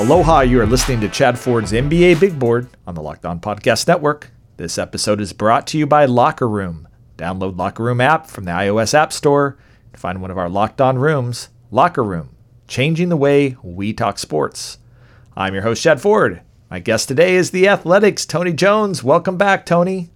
Aloha, you are listening to Chad Ford's NBA Big Board on the Locked On Podcast Network. This episode is brought to you by Locker Room. Download Locker Room app from the iOS App Store to find one of our Locked On rooms. Locker Room, changing the way we talk sports. I'm your host, Chad Ford. My guest today is the Athletic's, Tony Jones. Welcome back, Tony.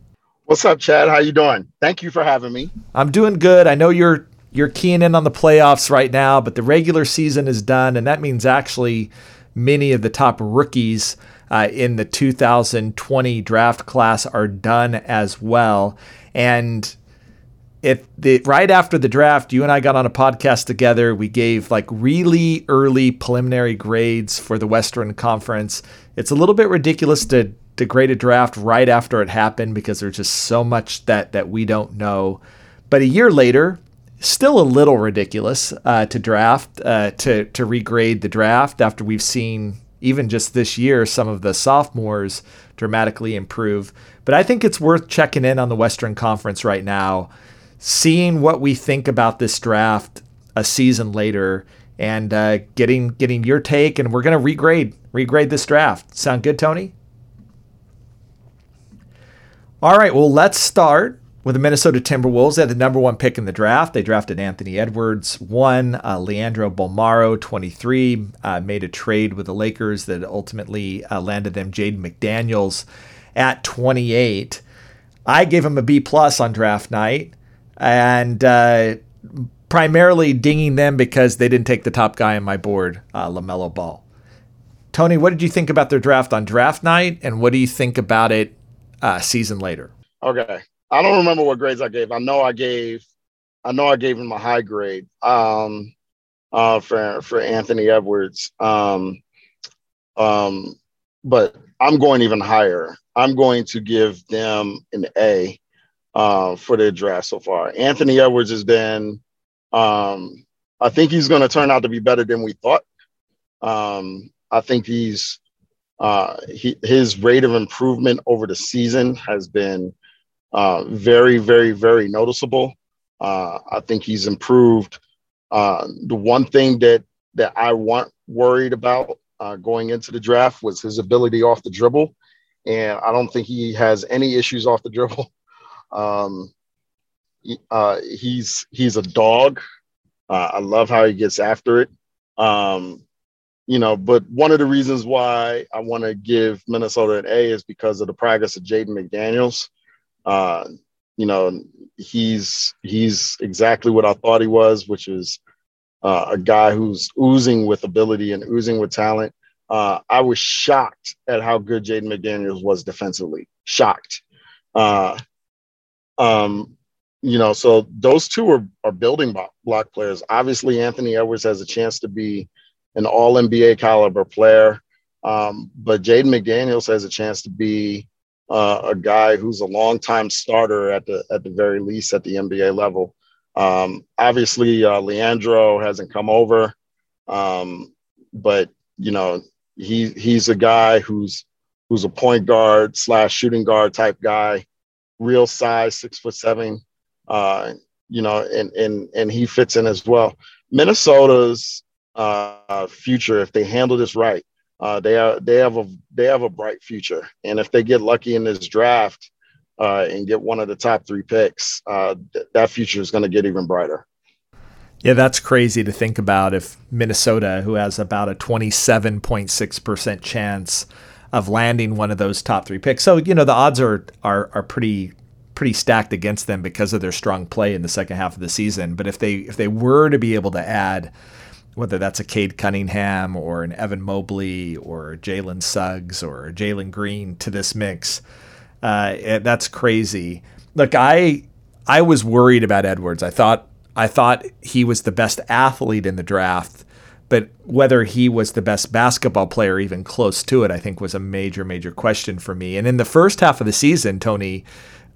What's up, Chad? How you doing? Thank you for having me. I'm doing good. I know you're you're keying in on the playoffs right now, but the regular season is done, and that means actually many of the top rookies uh, in the 2020 draft class are done as well. And if the right after the draft, you and I got on a podcast together. We gave like really early preliminary grades for the Western Conference. It's a little bit ridiculous to to grade a draft right after it happened because there's just so much that that we don't know. But a year later, still a little ridiculous uh, to draft uh, to to regrade the draft after we've seen even just this year some of the sophomores dramatically improve. But I think it's worth checking in on the Western Conference right now, seeing what we think about this draft a season later, and uh, getting getting your take. And we're gonna regrade regrade this draft. Sound good, Tony? All right. Well, let's start with the Minnesota Timberwolves, they had the number one pick in the draft. They drafted Anthony Edwards, one, uh, Leandro Bolmaro, 23, uh, made a trade with the Lakers that ultimately uh, landed them Jaden McDaniels at 28. I gave him a B plus on draft night, and uh, primarily dinging them because they didn't take the top guy on my board, uh, LaMelo Ball. Tony, what did you think about their draft on draft night, and what do you think about it uh, season later? Okay. I don't remember what grades I gave. I know I gave, I know I gave him a high grade um, uh, for for Anthony Edwards. Um, um, but I'm going even higher. I'm going to give them an A uh, for their draft so far. Anthony Edwards has been, um, I think he's going to turn out to be better than we thought. Um, I think he's uh, he, his rate of improvement over the season has been uh, very, very, very noticeable. Uh, I think he's improved. Uh, the one thing that that I want worried about uh, going into the draft was his ability off the dribble, and I don't think he has any issues off the dribble. Um, uh, he's he's a dog. Uh, I love how he gets after it. Um, you know, but one of the reasons why I want to give Minnesota an A is because of the progress of Jaden McDaniels. Uh, you know, he's he's exactly what I thought he was, which is uh, a guy who's oozing with ability and oozing with talent. Uh, I was shocked at how good Jaden McDaniels was defensively. Shocked. Uh, um, you know, so those two are, are building block players. Obviously, Anthony Edwards has a chance to be an all NBA caliber player. Um, but Jaden McDaniels has a chance to be uh, a guy who's a longtime starter at the at the very least at the NBA level. Um, obviously, uh, Leandro hasn't come over, um, but you know he he's a guy who's who's a point guard slash shooting guard type guy, real size, six foot seven. Uh, you know, and and and he fits in as well. Minnesota's uh, future, if they handle this right, uh, they are they have a they have a bright future, and if they get lucky in this draft uh, and get one of the top three picks, uh, th- that future is going to get even brighter. Yeah, that's crazy to think about. If Minnesota, who has about a twenty seven point six percent chance of landing one of those top three picks, so you know the odds are are are pretty pretty stacked against them because of their strong play in the second half of the season. But if they if they were to be able to add whether that's a Cade Cunningham or an Evan Mobley or Jalen Suggs or Jalen Green to this mix. Uh, that's crazy. Look, I I was worried about Edwards. I thought I thought he was the best athlete in the draft, but whether he was the best basketball player, even close to it, I think was a major major question for me. And in the first half of the season, Tony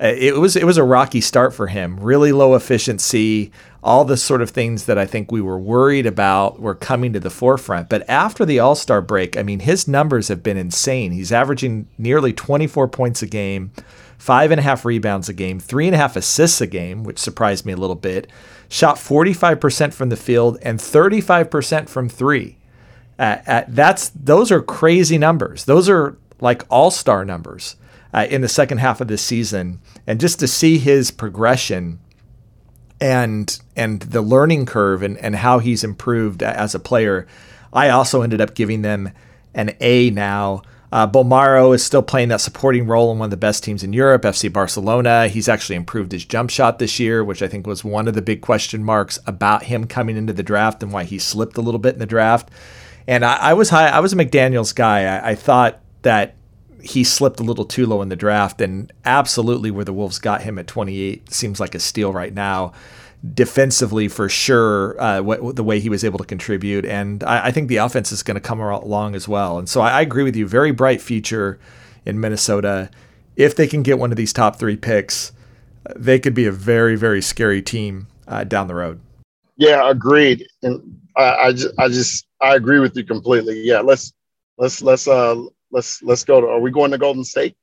it was it was a rocky start for him. Really low efficiency, all the sort of things that I think we were worried about were coming to the forefront. But after the All Star break, I mean, his numbers have been insane. He's averaging nearly 24 points a game, five and a half rebounds a game, three and a half assists a game, which surprised me a little bit. Shot 45% from the field and 35% from three. Uh, that's those are crazy numbers. Those are like all star numbers uh, in the second half of this season, and just to see his progression and and the learning curve and, and how he's improved as a player, I also ended up giving them an A now. Uh, Bolmaro is still playing that supporting role in one of the best teams in Europe, FC Barcelona. He's actually improved his jump shot this year, which I think was one of the big question marks about him coming into the draft and why he slipped a little bit in the draft. And I, I was high. I was a McDaniel's guy. I, I thought that he slipped a little too low in the draft, and absolutely where the Wolves got him at 28 seems like a steal right now. Defensively, for sure, uh, the way he was able to contribute, and I, I think the offense is going to come along as well. And so I, I agree with you. Very bright future in Minnesota. If they can get one of these top three picks, they could be a very, very scary team uh, down the road. Yeah, agreed. And I, I, just, I just, I agree with you completely. Yeah, let's, let's, let's, uh, let's let's go to. Are we going to Golden State?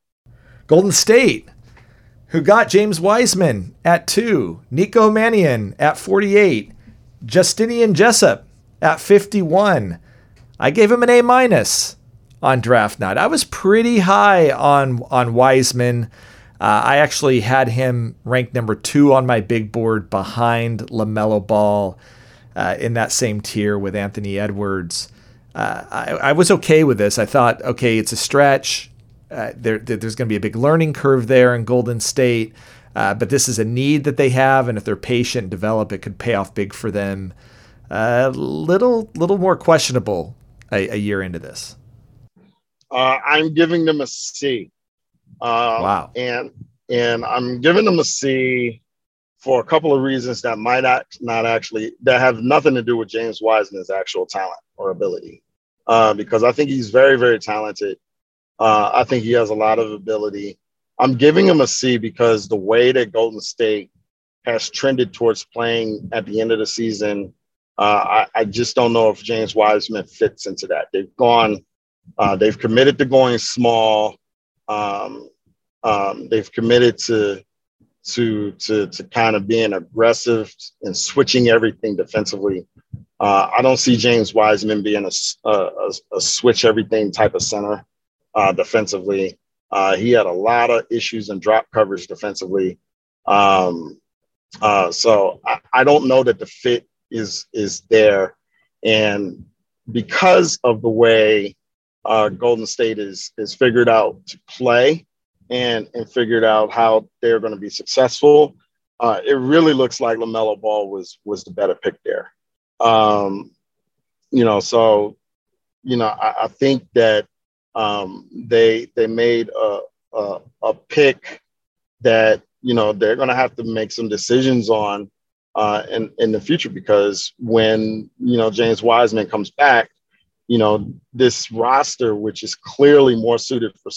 Golden State, who got James Wiseman at two, Nico Mannion at forty-eight, Justinian Jessup at fifty-one. I gave him an A minus on draft night. I was pretty high on on Wiseman. Uh, I actually had him ranked number two on my big board behind LaMelo Ball uh, in that same tier with Anthony Edwards uh, I, I, was okay with this. I thought, okay, it's a stretch. Uh, there, there's going to be a big learning curve there in Golden State, uh, but this is a need that they have, and if they're patient, develop, it could pay off big for them. A little, little more questionable a, a year into this. Uh, I'm giving them a C. Uh, wow. And and I'm giving them a C for a couple of reasons that might not not actually that have nothing to do with James Wiseman's actual talent or ability uh, because I think he's very, very talented. Uh, I think he has a lot of ability. I'm giving him a C because the way that Golden State has trended towards playing at the end of the season, uh, I, I, just don't know if James Wiseman fits into that. They've gone, uh, they've committed to going small. Um, um, they've committed to to to to kind of being aggressive and switching everything defensively. Uh, I don't see James Wiseman being a, a, a switch everything type of center uh, defensively. Uh, he had a lot of issues in drop coverage defensively. Um, uh, so I, I, don't know that the fit is is there, and because of the way uh, Golden State is is figured out to play and and figured out how they're going to be successful, uh, it really looks like Lamelo Ball was was the better pick there. Um, you know, so you know, I, I think that um, they they made a, a, a pick that you know they're going to have to make some decisions on uh, in in the future because when you know James Wiseman comes back, you know this roster, which is clearly more suited for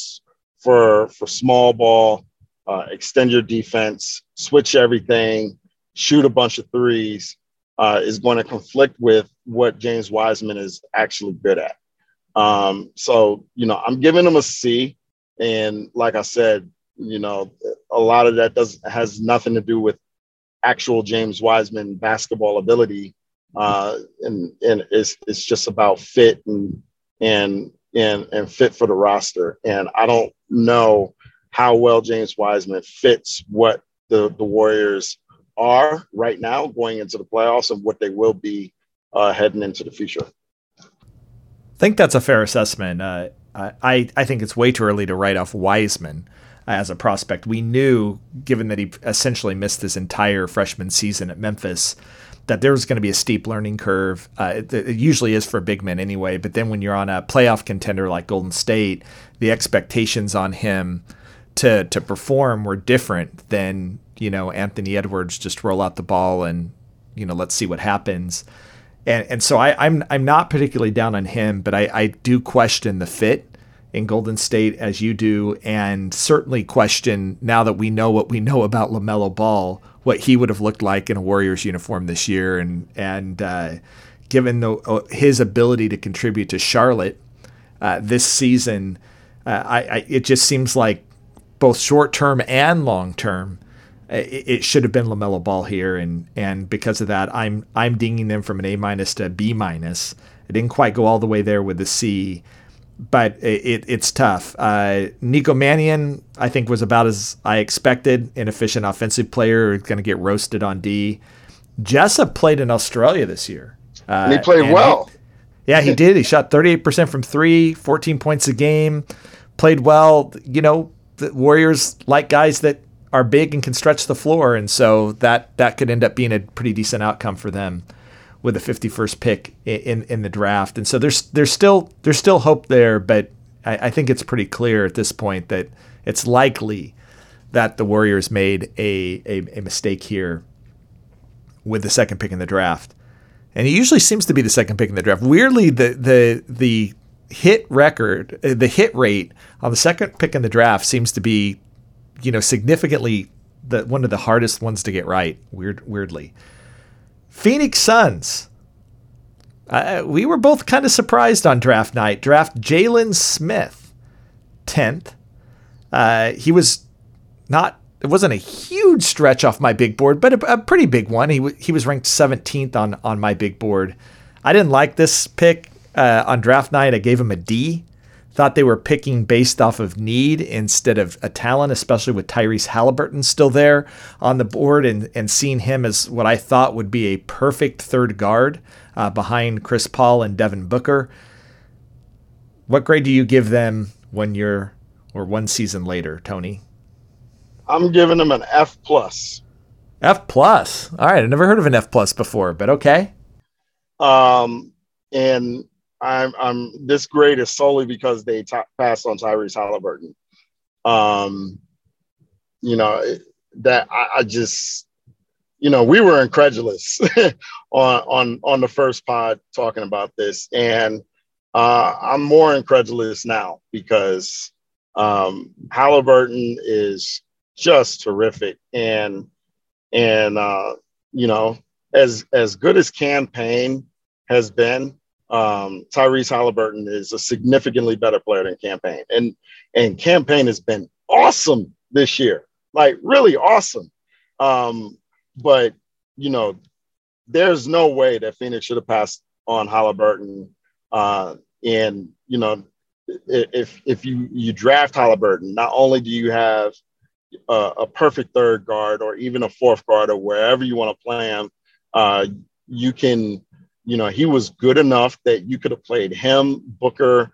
for for small ball, uh, extend your defense, switch everything, shoot a bunch of threes uh, is going to conflict with what James Wiseman is actually good at. Um, so, you know, I'm giving him a C. And like I said, you know, a lot of that does has nothing to do with actual James Wiseman basketball ability. Uh, and and it's, it's just about fit and and and and fit for the roster. And I don't know how well James Wiseman fits what the the Warriors are right now going into the playoffs and what they will be uh, heading into the future. I think that's a fair assessment. Uh, I I think it's way too early to write off Wiseman as a prospect. We knew, given that he essentially missed his entire freshman season at Memphis, that there was going to be a steep learning curve. Uh, it, it, usually is for big men anyway. But then when you're on a playoff contender like Golden State, the expectations on him to to perform were different than you know Anthony Edwards just roll out the ball and you know let's see what happens. And and so I, I'm I'm not particularly down on him, but I, I do question the fit in Golden State as you do, and certainly question now that we know what we know about Lamelo Ball, what he would have looked like in a Warriors uniform this year, and and uh, given the, uh, his ability to contribute to Charlotte uh, this season, uh, I, I, it just seems like both short term and long term it, should have been Lamelo Ball here, and and because of that, I'm I'm dinging them from an A minus to B minus It didn't quite go all the way there with the C, but it, it's tough. Uh, Nico Mannion, I think, was about as I expected. Inefficient offensive player, going to get roasted on D. Jessup played in Australia this year. Uh, and he played and well. He, yeah, he did. He shot 38% from three, 14 points a game, played well. You know, the Warriors like guys that are big and can stretch the floor, and so that that could end up being a pretty decent outcome for them with the 51st pick in in the draft. And so there's there's still there's still hope there, but I, I think it's pretty clear at this point that it's likely that the Warriors made a, a, a mistake here with the second pick in the draft. And it usually seems to be the second pick in the draft. Weirdly, the the the hit record, uh, the hit rate on the second pick in the draft seems to be, you know, significantly the one of the hardest ones to get right. Weird, weirdly. Phoenix Suns. Uh, we were both kind of surprised on draft night. Draft Jalen Smith, tenth. Uh, he was not. It wasn't a huge stretch off my big board, but a, a pretty big one. He w- he was ranked 17th on on my big board. I didn't like this pick uh, on draft night. I gave him a D. Thought they were picking based off of need instead of a talent, especially with Tyrese Halliburton still there on the board and, and seeing him as what I thought would be a perfect third guard uh, behind Chris Paul and Devin Booker. What grade do you give them when you're, or one season later, Tony? I'm giving them an F plus. F plus. All right, I never heard of an F plus before, but okay. Um, and I'm I'm this grade is solely because they t- passed on Tyrese Halliburton. Um, you know that I, I just you know we were incredulous on on on the first pod talking about this, and uh, I'm more incredulous now because um, Halliburton is just terrific, and and uh, you know as as good as Cam Payne has been um, Tyrese Halliburton is a significantly better player than Cam Payne. And and Cam Payne has been awesome this year, like really awesome. Um, but you know, there's no way that Phoenix should have passed on Halliburton. Uh, and you know, if if you you draft Halliburton, not only do you have a, a perfect third guard or even a fourth guard or wherever you want to play him, uh, you can you know, he was good enough that you could have played him, Booker,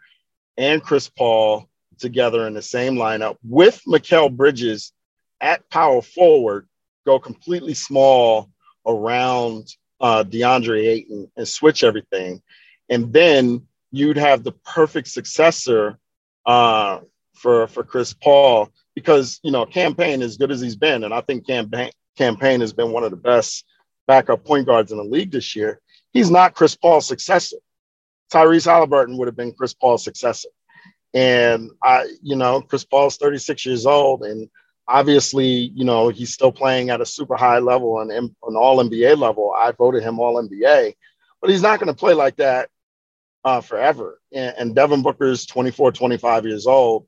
and Chris Paul together in the same lineup with Mikal Bridges at power forward, go completely small around uh, DeAndre Ayton and switch everything. And then you'd have the perfect successor uh, for, for Chris Paul because, you know, Cam Payne as good as he's been, and I think campaign, Payne, Cam Payne has been one of the best backup point guards in the league this year he's not Chris Paul's successor. Tyrese Halliburton would have been Chris Paul's successor. And I, you know, Chris Paul's 36 years old, and obviously, you know, he's still playing at a super high level and an all NBA level. I voted him all NBA, but he's not going to play like that uh, forever. And, and Devin Booker's 24, 25 years old.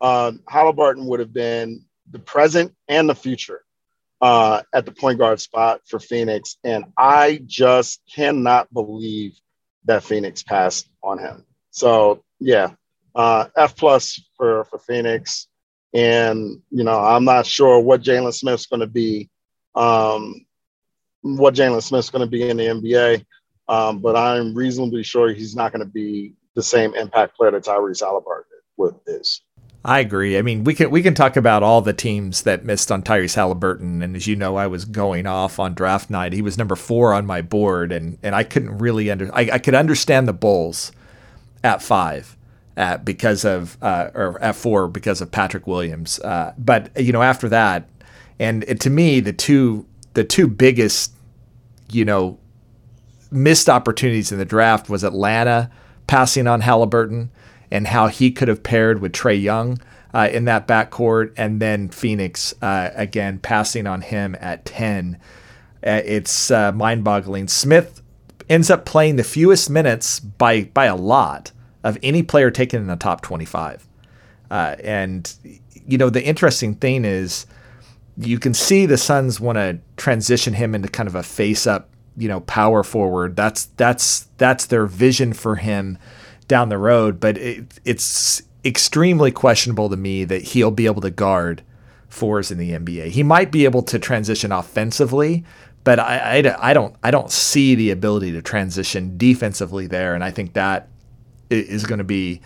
Uh, Halliburton would have been the present and the future uh, at the point guard spot for Phoenix. And I just cannot believe that Phoenix passed on him. So yeah, uh, F plus for, for Phoenix. And, you know, I'm not sure what Jalen Smith's going to be, um, what Jalen Smith's going to be in the NBA. Um, but I'm reasonably sure he's not going to be the same impact player that Tyrese Halliburton with is. I agree. I mean, we can we can talk about all the teams that missed on Tyrese Halliburton, and as you know, I was going off on draft night. He was number four on my board, and and I couldn't really under I, I could understand the Bulls at five, at because of uh, or at four because of Patrick Williams. Uh, but you know, after that, and it, to me, the two the two biggest, you know, missed opportunities in the draft was Atlanta passing on Halliburton and how he could have paired with Trae Young uh, in that backcourt, and then Phoenix uh, again passing on him at ten. Uh, it's uh, mind-boggling. Smith ends up playing the fewest minutes by by a lot of any player taken in the top twenty-five, uh, and you know the interesting thing is you can see the Suns want to transition him into kind of a face-up you know, power forward. That's that's that's their vision for him down the road. But it, it's extremely questionable to me that he'll be able to guard fours in the NBA. He might be able to transition offensively, but I, I, I don't I don't see the ability to transition defensively there, and I think that is going to be.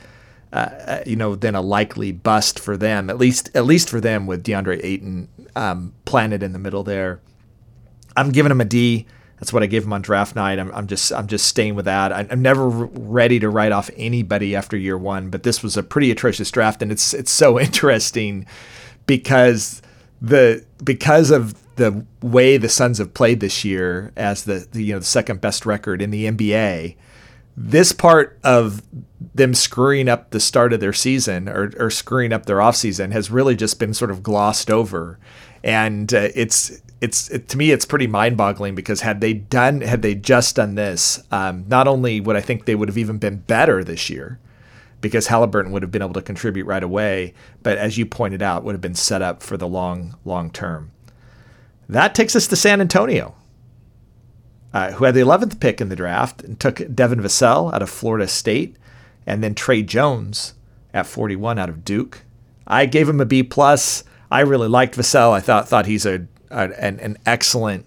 Uh, you know, then a likely bust for them, at least at least for them with DeAndre Ayton um, planted in the middle there. I'm giving him a D. That's what I gave him on draft night. I'm, I'm just I'm just staying with that. I, I'm never ready to write off anybody after year one, but this was a pretty atrocious draft, and it's it's so interesting because the because of the way the Suns have played this year as the, the you know the second best record in the NBA. This part of them screwing up the start of their season or, or screwing up their offseason has really just been sort of glossed over. And uh, it's it's it, to me it's pretty mind-boggling because had they done had they just done this, um, not only would I think they would have even been better this year, because Halliburton would have been able to contribute right away, but as you pointed out, would have been set up for the long long term. That takes us to San Antonio, uh, who had the 11th pick in the draft and took Devin Vassell out of Florida State, and then Tre Jones at 41 out of Duke. I gave him a B plus. I really liked Vassell. I thought thought he's a an, an excellent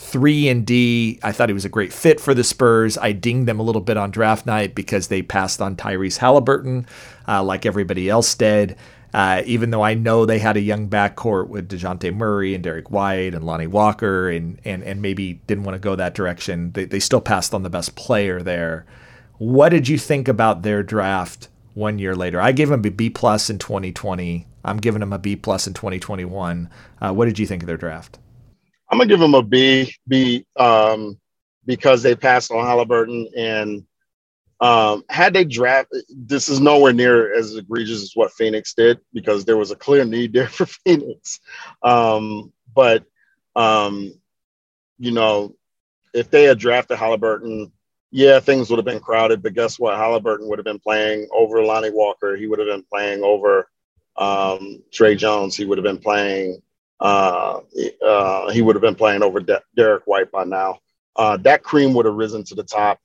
three and D. I thought he was a great fit for the Spurs. I dinged them a little bit on draft night because they passed on Tyrese Halliburton, uh, like everybody else did. Uh, even though I know they had a young backcourt with Dejounte Murray and Derrick White and Lonnie Walker, and and and maybe didn't want to go that direction. They they still passed on the best player there. What did you think about their draft one year later? I gave them a B plus in 2020. I'm giving them a B plus in 2021. Uh, what did you think of their draft? I'm gonna give them a B. B um, because they passed on Halliburton and um, had they draft, this is nowhere near as egregious as what Phoenix did because there was a clear need there for Phoenix. Um, but um, you know, if they had drafted Halliburton, yeah, things would have been crowded. But guess what? Halliburton would have been playing over Lonnie Walker. He would have been playing over um, Tre Jones. He would have been playing. Uh, uh, he would have been playing over De- Derrick White by now. Uh, that cream would have risen to the top,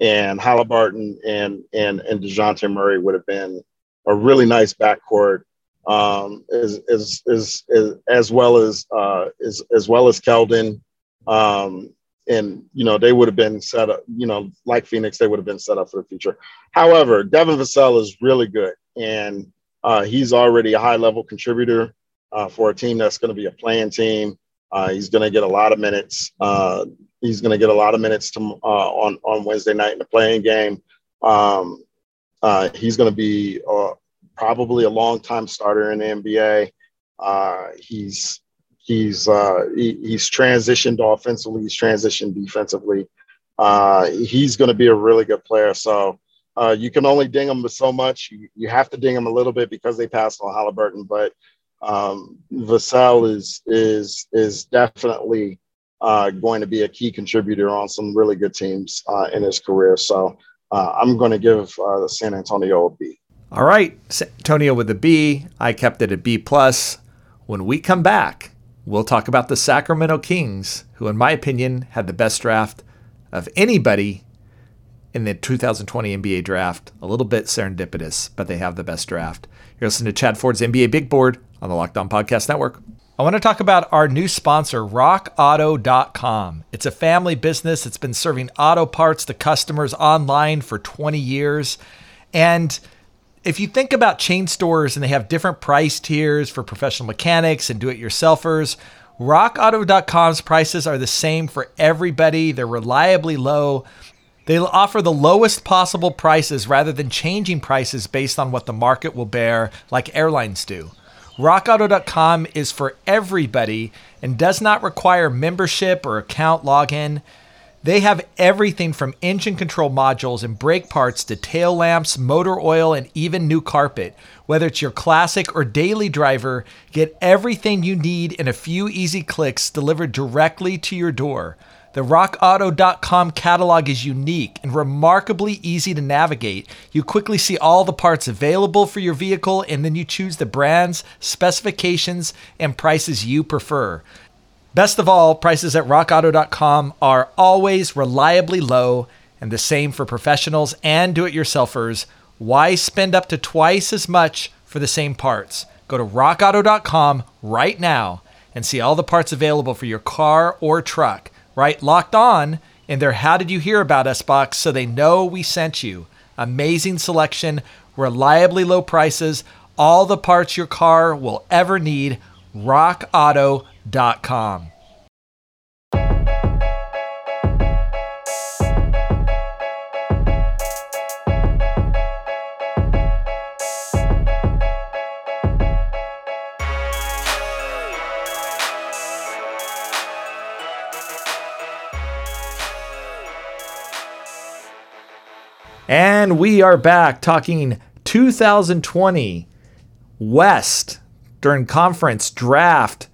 and Halliburton and and and Dejounte Murray would have been a really nice backcourt, um, as, as as as as well as uh, as as well as Keldon. Um, and you know they would have been set up you know like phoenix they would have been set up for the future however devin vassell is really good and uh, he's already a high level contributor uh, for a team that's going to be a play-in team. Uh, he's going to get a lot of minutes. Uh, he's going to get a lot of minutes to, uh, on on Wednesday night in the play-in game. Um, uh, he's going to be probably a long time starter in the NBA. he's he's he, he's transitioned offensively. He's transitioned defensively. he's going to be a really good player. So uh, you can only ding them so much. You, you have to ding him a little bit because they passed on Halliburton, but um, Vassell is is is definitely uh, going to be a key contributor on some really good teams uh, in his career. So uh, I'm going to give uh, San Antonio a B. All right, San Antonio with a B. I kept it at B plus. When we come back, we'll talk about the Sacramento Kings, who, in my opinion, had the best draft of anybody in the 2020 NBA draft. A little bit serendipitous, but they have the best draft. You're listening to Chad Ford's NBA Big Board on the Locked On Podcast Network. I want to talk about our new sponsor, RockAuto.com. It's a family business that's been serving auto parts to customers online for 20 years. And if you think about chain stores and they have different price tiers for professional mechanics and do it yourselfers, RockAuto.com's prices are the same for everybody. They're reliably low. They'll offer the lowest possible prices rather than changing prices based on what the market will bear, like airlines do. RockAuto.com is for everybody and does not require membership or account login. They have everything from engine control modules and brake parts to tail lamps, motor oil, and even new carpet. Whether it's your classic or daily driver, get everything you need in a few easy clicks delivered directly to your door. The rockauto.com catalog is unique and remarkably easy to navigate. You quickly see all the parts available for your vehicle and then you choose the brands, specifications, and prices you prefer. Best of all, prices at rockauto.com are always reliably low and the same for professionals and do it yourselfers. Why spend up to twice as much for the same parts? Go to rockauto.com right now and see all the parts available for your car or truck. Write locked on in their How Did You Hear About Us box so they know we sent you. Amazing selection, reliably low prices, all the parts your car will ever need. RockAuto.com. And we are back talking 2020 West during conference draft.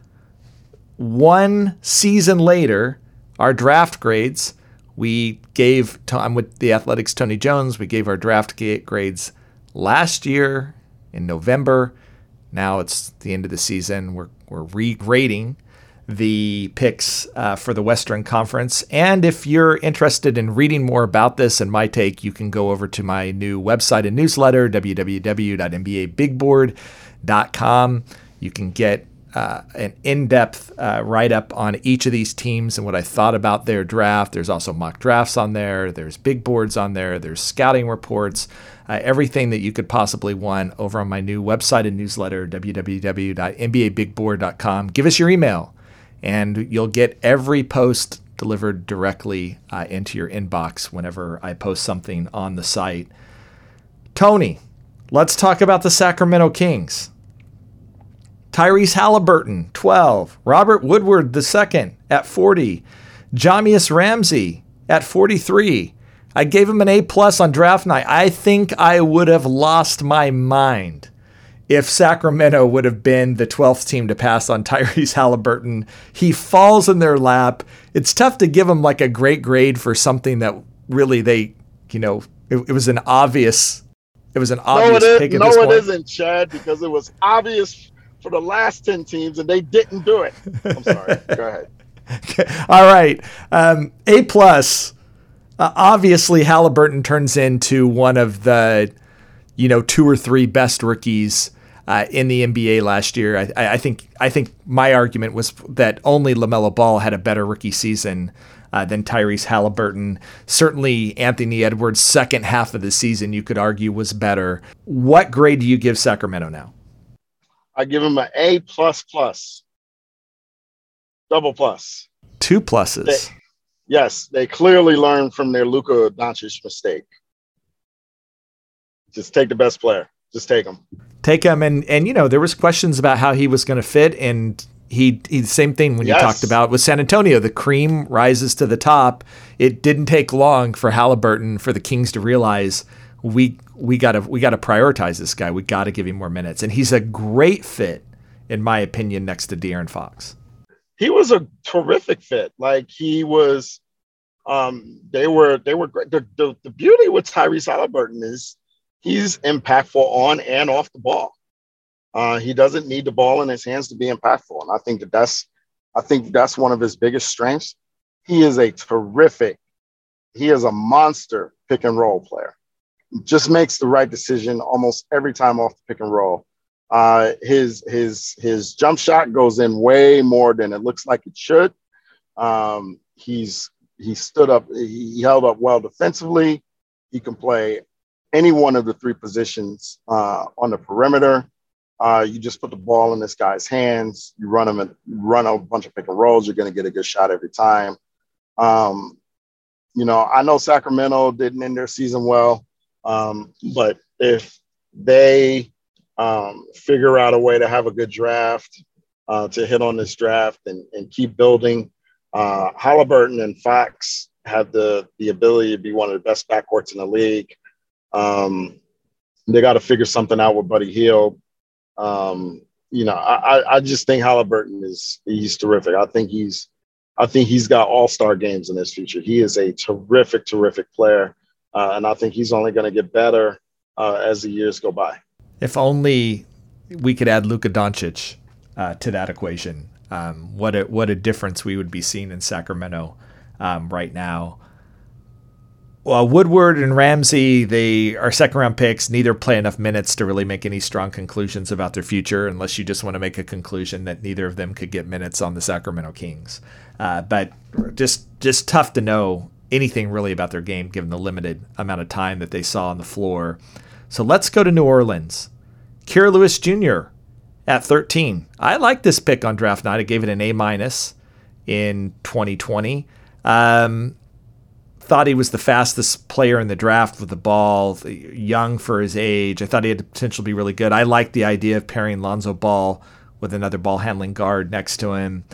One season later, our draft grades, we gave, I'm with the Athletic's Tony Jones, we gave our draft grades last year in November. Now it's the end of the season. We're, we're re-grading the picks uh, for the Western Conference. And if you're interested in reading more about this and my take, you can go over to my new website and newsletter, www.nbabigboard.com. You can get uh, an in depth uh, write up on each of these teams and what I thought about their draft. There's also mock drafts on there, there's big boards on there, there's scouting reports. Uh, everything that you could possibly want over on my new website and newsletter, www.nbabigboard.com. Give us your email and you'll get every post delivered directly uh, into your inbox whenever I post something on the site. Tony, let's talk about the Sacramento Kings. Tyrese Halliburton, 12. Robert Woodward II at 40. Jahmi'us Ramsey at 43. I gave him an A plus on draft night. I think I would have lost my mind if Sacramento would have been the 12th team to pass on Tyrese Halliburton. He falls in their lap. It's tough to give him like a great grade for something that really they, you know, it, it was an obvious, it was an obvious no, it pick. Is, no, it isn't, Chad, because it was obvious for the last 10 teams and they didn't do it. I'm sorry. Go ahead. All right. Um, a plus. Uh, obviously, Halliburton turns into one of the, you know, two or three best rookies uh, in the NBA last year. I, I, think I think my argument was that only LaMelo Ball had a better rookie season uh, than Tyrese Halliburton. Certainly, Anthony Edwards' second half of the season, you could argue, was better. What grade do you give Sacramento now? I give him an A plus plus, double plus, two pluses. They, yes, they clearly learned from their Luka Doncic mistake. Just take the best player. Just take him take him and and you know there was questions about how he was going to fit and he, he the same thing when yes. you talked about with San Antonio the cream rises to the top it didn't take long for Halliburton for the Kings to realize we we got to we got to prioritize this guy we got to give him more minutes and he's a great fit in my opinion next to De'Aaron Fox he was a terrific fit like he was um they were they were great the, the, the beauty with Tyrese Halliburton is he's impactful on and off the ball. Uh, he doesn't need the ball in his hands to be impactful, and I think that that's I think that's one of his biggest strengths. He is a terrific, he is a monster pick and roll player. Just makes the right decision almost every time off the pick and roll. Uh, his his his jump shot goes in way more than it looks like it should. Um, he's he stood up, he held up well defensively. He can play any one of the three positions uh, on the perimeter. Uh, you just put the ball in this guy's hands. You run him and run a bunch of pick and rolls. You're going to get a good shot every time. Um, you know, I know Sacramento didn't end their season well, um, but if they um, figure out a way to have a good draft, uh, to hit on this draft and, and keep building, uh, Halliburton and Fox have the the ability to be one of the best backcourts in the league. Um, they got to figure something out with Buddy Hield. Um, you know, I, I just think Halliburton is he's terrific. I think he's I think he's got all star games in his future. He is a terrific, terrific player, uh, and I think he's only going to get better uh, as the years go by. If only we could add Luka Doncic uh, to that equation. Um, what a what a difference we would be seeing in Sacramento um, right now. Well, Woodward and Ramsey, they are second round picks. Neither play enough minutes to really make any strong conclusions about their future, unless you just want to make a conclusion that neither of them could get minutes on the Sacramento Kings. Uh, but just just tough to know anything really about their game given the limited amount of time that they saw on the floor. So let's go to New Orleans. Kira Lewis Jr. at 13. I like this pick on draft night. I gave it an A minus in 2020. Um, thought he was the fastest player in the draft with the ball, young for his age. I thought he had the potential to be really good. I liked the idea of pairing Lonzo Ball with another ball handling guard next to him.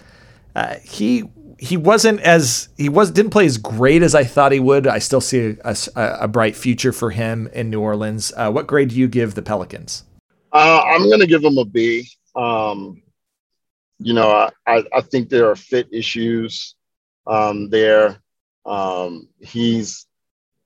Uh, he he wasn't as he was didn't play as great as I thought he would. I still see a, a, a bright future for him in New Orleans. Uh, what grade do you give the Pelicans? Uh, I'm going to give him a B. Um, you know, I, I think there are fit issues um, there. Um, he's,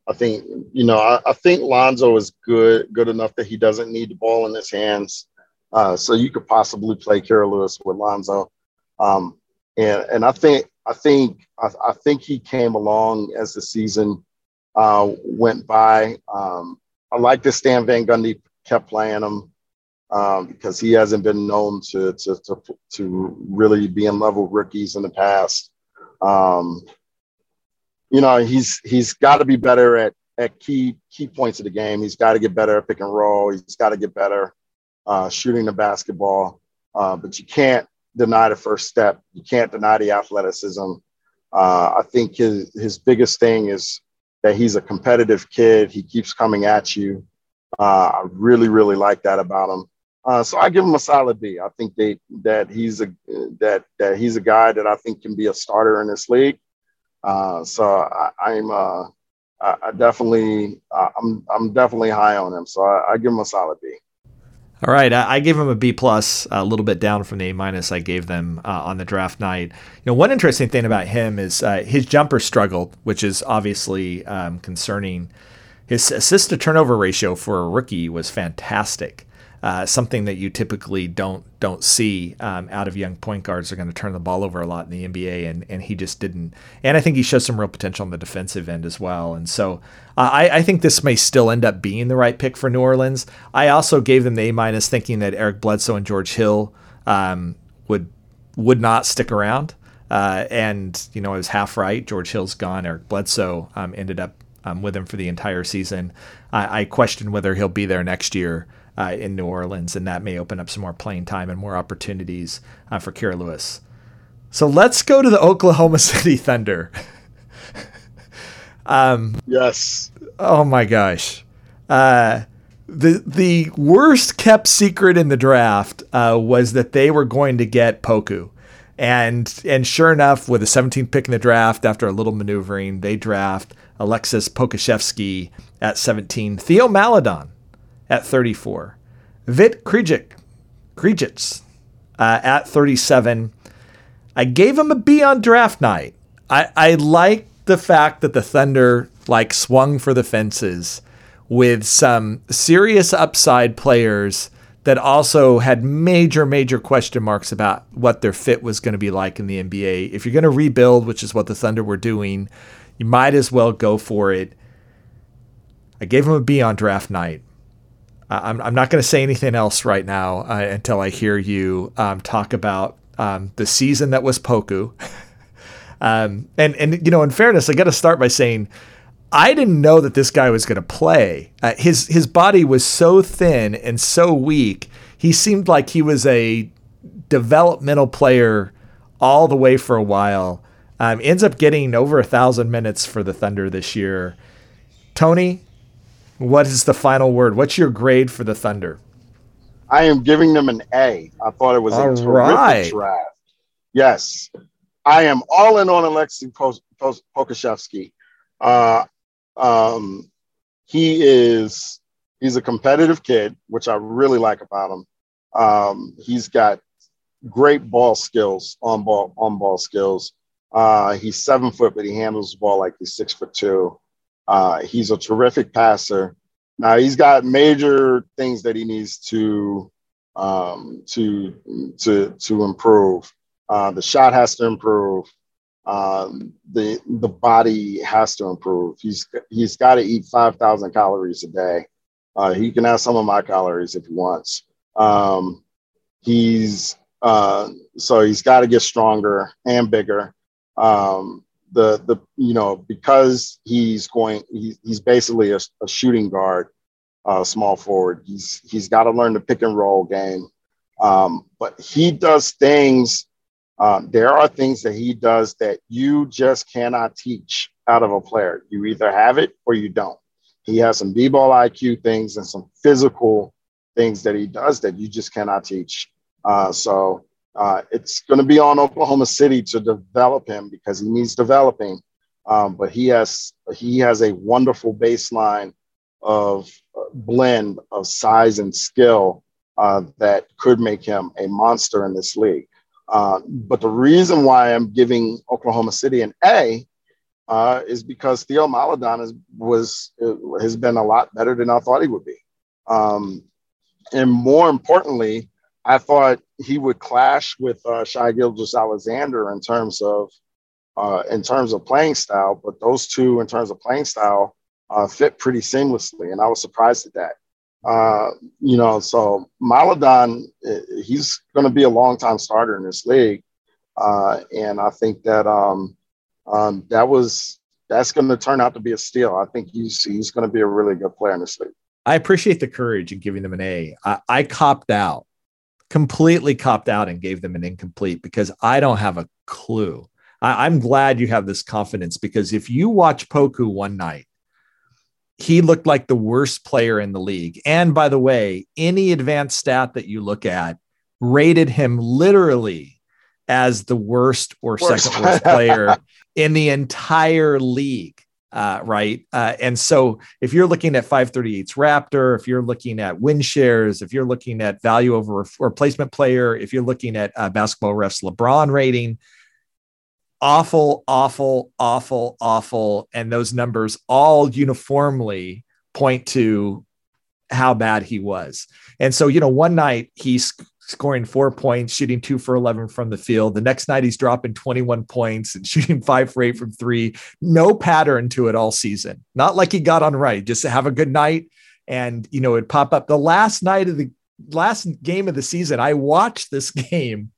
I think, you know, I, I, think Lonzo is good, good enough that he doesn't need the ball in his hands. Uh, so you could possibly play Kira Lewis with Lonzo. Um, and, and I think, I think, I, I, think he came along as the season uh, went by. Um, I like that Stan Van Gundy kept playing him um, because he hasn't been known to, to, to, to really be in level rookies in the past. Um, you know, he's he's got to be better at at key key points of the game. He's got to get better at pick and roll. He's got to get better uh, shooting the basketball. Uh, but you can't deny the first step. You can't deny the athleticism. Uh, I think his his biggest thing is that he's a competitive kid. He keeps coming at you. Uh, I really really like that about him. Uh, so I give him a solid B. I think they that he's a that that he's a guy that I think can be a starter in this league. Uh, so I, am uh, I definitely I'm I'm definitely high on him. So I, I give him a solid B. All right, I, gave him a B plus, a little bit down from the A minus I gave them uh, on the draft night. You know, one interesting thing about him is uh, his jumper struggled, which is obviously um, concerning. His assist to turnover ratio for a rookie was fantastic uh, something that you typically don't don't see um, out of young point guards. are going to turn the ball over a lot in the NBA, and and he just didn't. And I think he shows some real potential on the defensive end as well. And so uh, I, I think this may still end up being the right pick for New Orleans. I also gave them the A minus, thinking that Eric Bledsoe and George Hill um, would would not stick around. Uh, and you know, I was half right. George Hill's gone. Eric Bledsoe um, ended up um, with him for the entire season. I, I question whether he'll be there next year uh, in New Orleans, and that may open up some more playing time and more opportunities uh, for Kira Lewis. So let's go to the Oklahoma City Thunder. um, yes. Oh my gosh. Uh, the the worst kept secret in the draft uh, was that they were going to get Poku. And and sure enough, with the 17th pick in the draft, after a little maneuvering, they draft Alexis Pokusevski at 17. Theo Maledon at 34. Vit Krejci, Krejci uh, at 37. I gave him a B on draft night. I, I like the fact that the Thunder like swung for the fences with some serious upside players that also had major, major question marks about what their fit was going to be like in the NBA. If you're going to rebuild, which is what the Thunder were doing, you might as well go for it. I gave him a B on draft night. I'm, I'm not going to say anything else right now uh, until I hear you um, talk about um, the season that was Poku. um, and, and, you know, in fairness, I got to start by saying I didn't know that this guy was going to play. Uh, his, his body was so thin and so weak. He seemed like he was a developmental player all the way for a while. Um, ends up getting over a thousand minutes for the Thunder this year. Tony, what is the final word? What's your grade for the Thunder? I am giving them an A. I thought it was all a terrific right. draft. Yes, I am all in on Alexei Pokusevski. Uh, um, he is he's a competitive kid, which I really like about him. Um, he's got great ball skills, on ball on ball skills. Uh, he's seven foot, but he handles the ball like he's six foot two. Uh, he's a terrific passer. Now he's got major things that he needs to um, to to to improve. Uh, the shot has to improve. Um, the the body has to improve. He's he's got to eat five thousand calories a day. Uh, he can have some of my calories if he wants. Um, he's uh, so he's got to get stronger and bigger. Um, the the you know because he's going he, he's basically a, a shooting guard, uh, small forward. He's he's got to learn the pick and roll game. Um, but he does things. Uh, there are things that he does that you just cannot teach out of a player. You either have it or you don't. He has some b-ball IQ things and some physical things that he does that you just cannot teach. Uh, so uh, it's going to be on Oklahoma City to develop him because he needs developing. Um, but he has he has a wonderful baseline of uh, blend of size and skill uh, that could make him a monster in this league. Uh, but the reason why I'm giving Oklahoma City an A uh, is because Theo Maledon is, was has been a lot better than I thought he would be. Um, and more importantly, I thought he would clash with uh, Shai Gilgeous-Alexander in terms of uh, in terms of playing style, but those two in terms of playing style uh, fit pretty seamlessly, and I was surprised at that. Uh, you know, so Maledon, eh, he's going to be a long time starter in this league, uh, and I think that um, um, that was that's going to turn out to be a steal. I think he's he's going to be a really good player in this league. I appreciate the courage in giving them an A. I, I copped out completely copped out and gave them an incomplete because I don't have a clue. I, am glad you have this confidence because if you watch Poku one night, he looked like the worst player in the league. And by the way, any advanced stat that you look at rated him literally as the worst or worst. second worst player in the entire league uh, right? Uh, and so if you're looking at 538's Raptor, if you're looking at win shares, if you're looking at value over replacement player, if you're looking at uh, basketball refs LeBron rating, awful, awful, awful, awful. And those numbers all uniformly point to how bad he was. And so, you know, one night he's scoring four points, shooting two for 11 from the field. The next night, he's dropping 21 points and shooting five for eight from three. No pattern to it all season. Not like he got on right, just to have a good night. And, you know, it pop up the last night of the last game of the season. I watched this game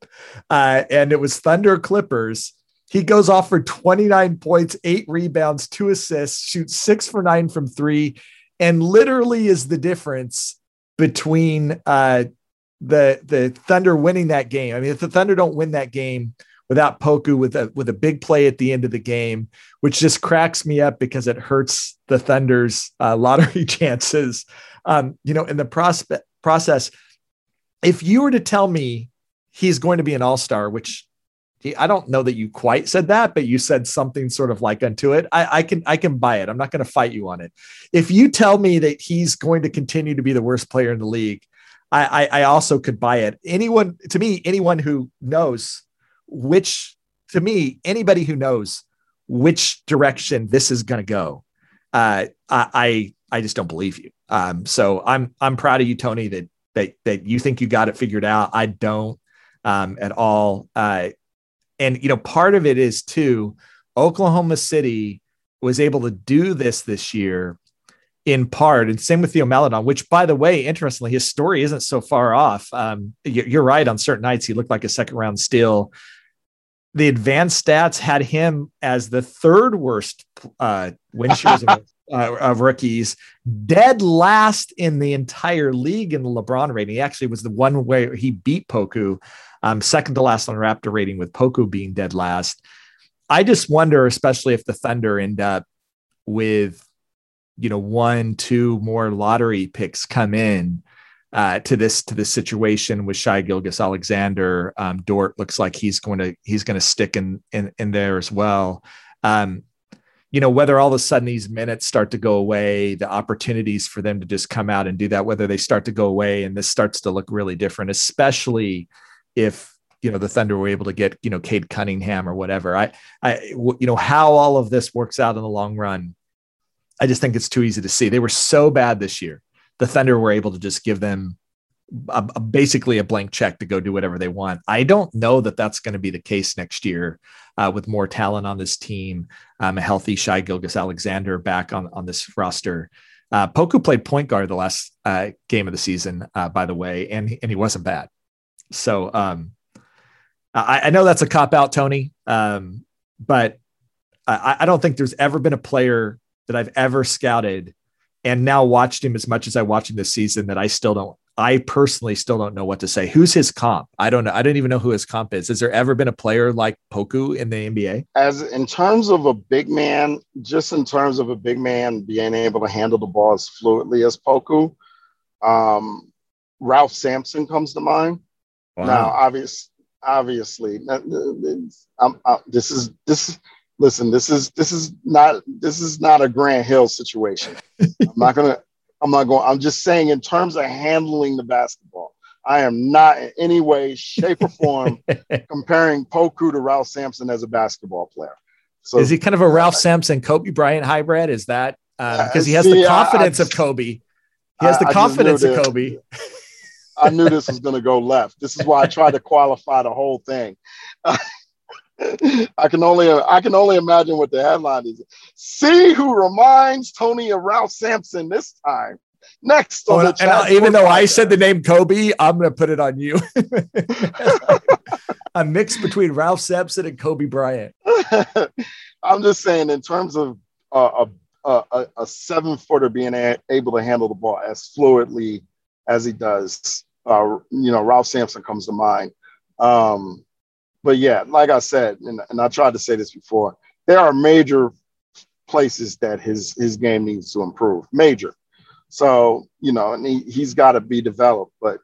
uh, and it was Thunder Clippers. He goes off for 29 points, eight rebounds, two assists, shoots six for nine from three, and literally is the difference between uh, the the Thunder winning that game. I mean, if the Thunder don't win that game without Poku with a with a big play at the end of the game, which just cracks me up because it hurts the Thunder's uh, lottery chances. Um, you know, in the prospect process, if you were to tell me he's going to be an All Star, which I don't know that you quite said that, but you said something sort of like unto it. I, I can I can buy it. I'm not going to fight you on it. If you tell me that he's going to continue to be the worst player in the league, I, I also could buy it. Anyone to me, anyone who knows which to me, anybody who knows which direction this is going to go, uh, I, I just don't believe you. Um, so I'm I'm proud of you, Tony, that that that you think you got it figured out. I don't um, at all. Uh, and you know, part of it is too. Oklahoma City was able to do this this year in part, and same with Theo Maledon, which, by the way, interestingly, his story isn't so far off. Um, you're right. On certain nights, he looked like a second round steal. The advanced stats had him as the third worst uh, win shares of, uh, of, rookies, dead last in the entire league in the LeBron rating. He actually was the one where he beat Poku, um, second to last on Raptor rating, with Poku being dead last. I just wonder, especially if the Thunder end up with you know one two more lottery picks come in uh, to this to this situation with Shai Gilgeous-Alexander. Um, Dort looks like he's going to he's going to stick in, in in there as well. Um, you know whether all of a sudden these minutes start to go away, the opportunities for them to just come out and do that, whether they start to go away and this starts to look really different, especially if you know the Thunder were able to get you know Cade Cunningham or whatever. I I you know how all of this works out in the long run I just think it's too easy to see. They were so bad this year. The Thunder were able to just give them a, a, basically a blank check to go do whatever they want. I don't know that that's going to be the case next year uh, with more talent on this team, um, a healthy Shai Gilgeous-Alexander back on, on this roster. Uh, Poku played point guard the last uh, game of the season, uh, by the way, and, and he wasn't bad. So um, I, I, know that's a cop out, Tony, um, but I, I don't think there's ever been a player that I've ever scouted and now watched him as much as I watched him this season that I still don't I personally still don't know what to say. Who's his comp? I don't know. I don't even know who his comp is. Has there ever been a player like Poku in the NBA? As in terms of a big man, just in terms of a big man being able to handle the ball as fluently as Poku, um, Ralph Sampson comes to mind. Wow. Now, obvious, obviously, I'm, I, this is this. Listen, this is this is not this is not a Grant Hill situation. I'm not gonna I'm not going, I'm just saying, in terms of handling the basketball, I am not in any way, shape, or form comparing Poku to Ralph Sampson as a basketball player. So is he kind of a Ralph Sampson, Kobe Bryant hybrid? Is that because um, he has see, the confidence I, I, of Kobe? He has the I, confidence of Kobe. I knew this was going to go left. This is why I tried to qualify the whole thing. I can only I can only imagine what the headline is. See who reminds Tony of Ralph Sampson this time. Next oh, and, and even though I said the name Kobe, I'm going to put it on you. a mix between Ralph Sampson and Kobe Bryant. I'm just saying, in terms of uh, a, a, a seven footer being a, able to handle the ball as fluidly as he does, uh, you know, Ralph Sampson comes to mind. Um, but yeah, like I said, and, and I tried to say this before, there are major places that his his game needs to improve. Major. So, you know, and he, he's got to be developed, but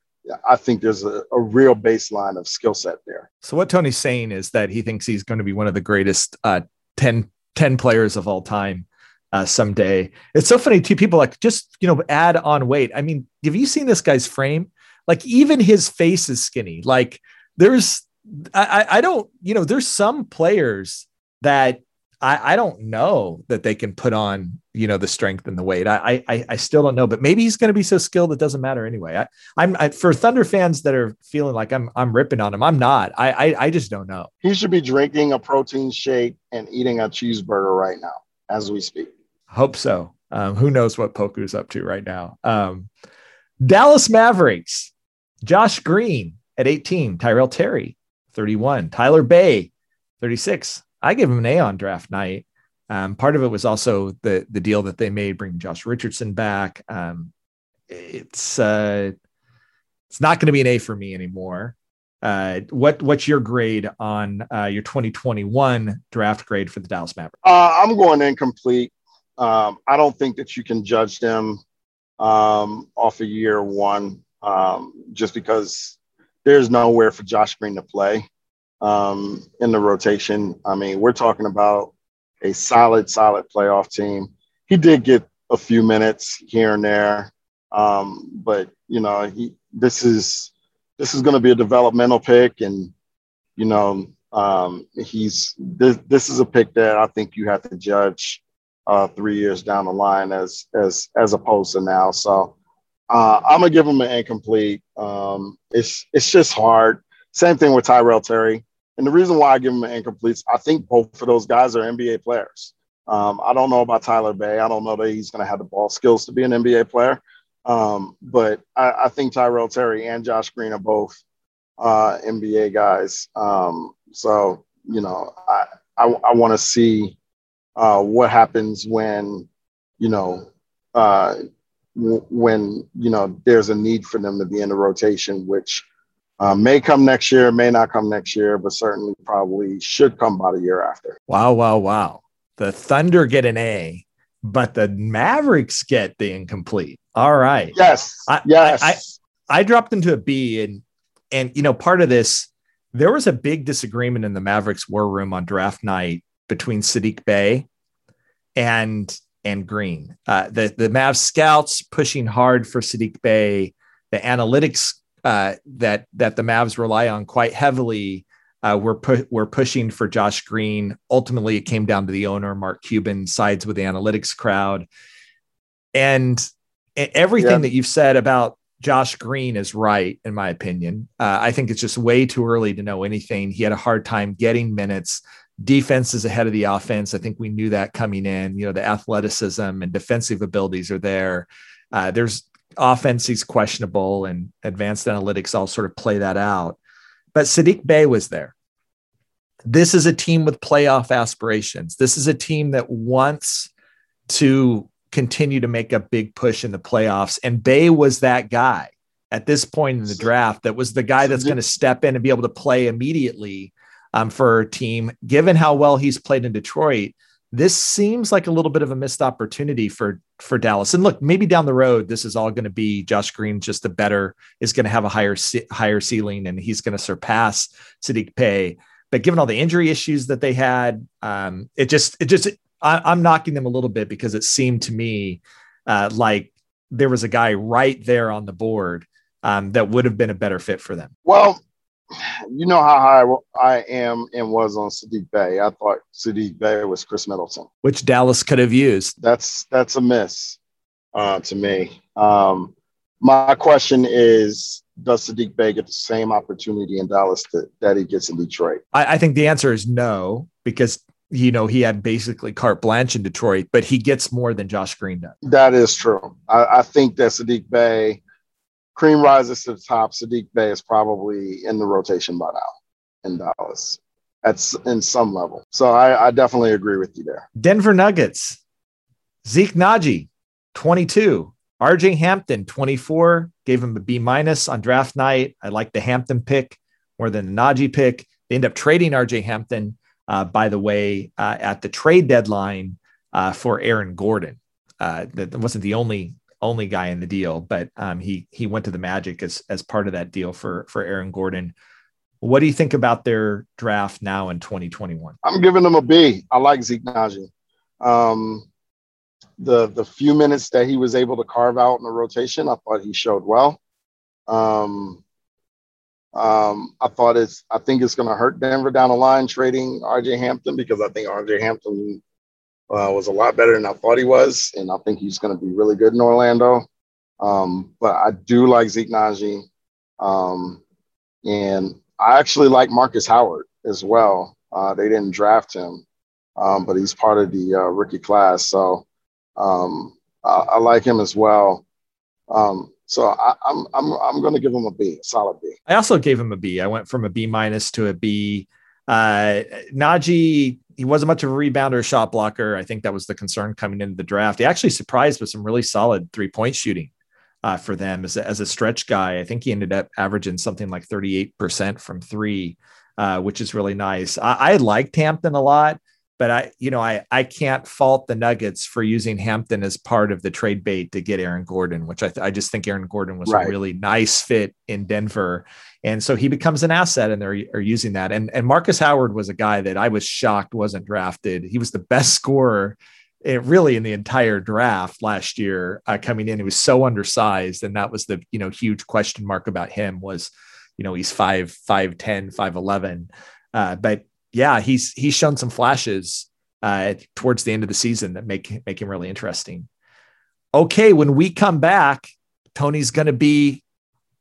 I think there's a, a real baseline of skill set there. So what Tony's saying is that he thinks he's going to be one of the greatest uh, 10, 10 players of all time uh, someday. It's so funny too. People like just, you know, add on weight. I mean, have you seen this guy's frame? Like even his face is skinny. Like there's, I, I don't, you know, there's some players that I, I don't know that they can put on, you know, the strength and the weight. I, I, I still don't know, but maybe he's going to be so skilled it doesn't matter anyway. I, I'm I, for Thunder fans that are feeling like I'm, I'm ripping on him. I'm not. I, I, I just don't know. He should be drinking a protein shake and eating a cheeseburger right now as we speak. Hope so. Um, who knows what Poku's up to right now? Um, Dallas Mavericks, Josh Green at 18, Tyrell Terry 31, Tyler Bey, 36. I give him an A on draft night. Um, part of it was also the the deal that they made bringing Josh Richardson back. Um, it's uh, it's not going to be an A for me anymore. Uh, what what's your grade on uh, your 2021 draft grade for the Dallas Mavericks? Uh, I'm going incomplete. Um, I don't think that you can judge them um, off of year one um, just because there's nowhere for Josh Green to play um, in the rotation. I mean, we're talking about a solid, solid playoff team. He did get a few minutes here and there, um, but you know, he this is this is going to be a developmental pick, and you know, um, he's this this is a pick that I think you have to judge uh, three years down the line as as as opposed to now. So uh, I'm gonna give him an incomplete. Um, it's it's just hard. Same thing with Tyrell Terry. And the reason why I give him an incomplete, I think both of those guys are NBA players. Um, I don't know about Tyler Bey. I don't know that he's going to have the ball skills to be an NBA player. Um, but I, I, think Tyrell Terry and Josh Green are both uh, NBA guys. Um, so, you know, I, I, I want to see uh, what happens when, you know, uh, when, you know, there's a need for them to be in the rotation, which uh, may come next year, may not come next year, but certainly probably should come about a year after. Wow, wow, wow. The Thunder get an A, but the Mavericks get the incomplete. All right. Yes. I, yes. I, I, I dropped into a B and and you know, part of this, there was a big disagreement in the Mavericks war room on draft night between Saddiq Bey and and Green. Uh, the the Mavs scouts pushing hard for Saddiq Bey. The analytics uh, that that the Mavs rely on quite heavily. Uh, we're pu- we're pushing for Josh Green. Ultimately, it came down to the owner, Mark Cuban, sides with the analytics crowd, and everything yeah. that you've said about Josh Green is right, in my opinion. Uh, I think it's just way too early to know anything. He had a hard time getting minutes. Defense is ahead of the offense. I think we knew that coming in. You know, the athleticism and defensive abilities are there. Uh, there's offense, he's questionable, and advanced analytics all sort of play that out. But Saddiq Bey was there. This is a team with playoff aspirations. This is a team that wants to continue to make a big push in the playoffs. And Bey was that guy at this point in the draft that was the guy that's going to step in and be able to play immediately um, for a team. Given how well he's played in Detroit, this seems like a little bit of a missed opportunity for for Dallas. And look, maybe down the road, this is all going to be Josh Green just a better is going to have a higher higher ceiling and he's going to surpass Saddiq Bey. But given all the injury issues that they had, um, it just it just I, am knocking them a little bit because it seemed to me uh, like there was a guy right there on the board um, that would have been a better fit for them. Well, you know how high I am and was on Saddiq Bey. I thought Saddiq Bey was Khris Middleton, which Dallas could have used. That's that's a miss uh, to me. Um, my question is, does Saddiq Bey get the same opportunity in Dallas that, that he gets in Detroit? I, I think the answer is no, because you know, he had basically carte blanche in Detroit, but he gets more than Josh Green does. That is true. I, I think that Saddiq Bey, cream rises to the top. Saddiq Bey is probably in the rotation by now in Dallas at in some level. So I, I definitely agree with you there. Denver Nuggets, Zeke Nnaji, 22. RJ Hampton, 24, gave him a B minus on draft night. I like the Hampton pick more than the Nnaji pick. They end up trading RJ Hampton uh, by the way, uh, at the trade deadline uh, for Aaron Gordon. Uh, that wasn't the only only guy in the deal, but um, he he went to the Magic as as part of that deal for for Aaron Gordon. What do you think about their draft now in 2021? I'm giving them a B. I like Zeke Nnaji. Um, the the few minutes that he was able to carve out in the rotation, I thought he showed well. Um, um, I thought it's, I think it's going to hurt Denver down the line trading RJ Hampton because I think RJ Hampton uh, was a lot better than I thought he was. And I think he's going to be really good in Orlando. Um, but I do like Zeke Nnaji. Um, and I actually like Marcus Howard as well. Uh, they didn't draft him, um, but he's part of the uh, rookie class. So um, I, I, like him as well. Um, so I, am I'm I'm, I'm going to give him a B, a solid B. I also gave him a B. I went from a B minus to a B. Uh, Nnaji, he wasn't much of a rebounder, shot blocker. I think that was the concern coming into the draft. He actually surprised with some really solid three point shooting uh, for them as a, as a stretch guy. I think he ended up averaging something like 38% from three, uh, which is really nice. I, I liked Hampton a lot but I, you know, I I can't fault the Nuggets for using Hampton as part of the trade bait to get Aaron Gordon, which I th- I just think Aaron Gordon was right. a really nice fit in Denver, and so he becomes an asset, and they're are using that. And and Marcus Howard was a guy that I was shocked wasn't drafted. He was the best scorer. It eh, really in the entire draft last year uh, coming in, he was so undersized, and that was the you know huge question mark about him was, you know, he's five five ten five eleven, uh, but yeah, he's he's shown some flashes uh, towards the end of the season that make make him really interesting. Okay, when we come back, Tony's going to be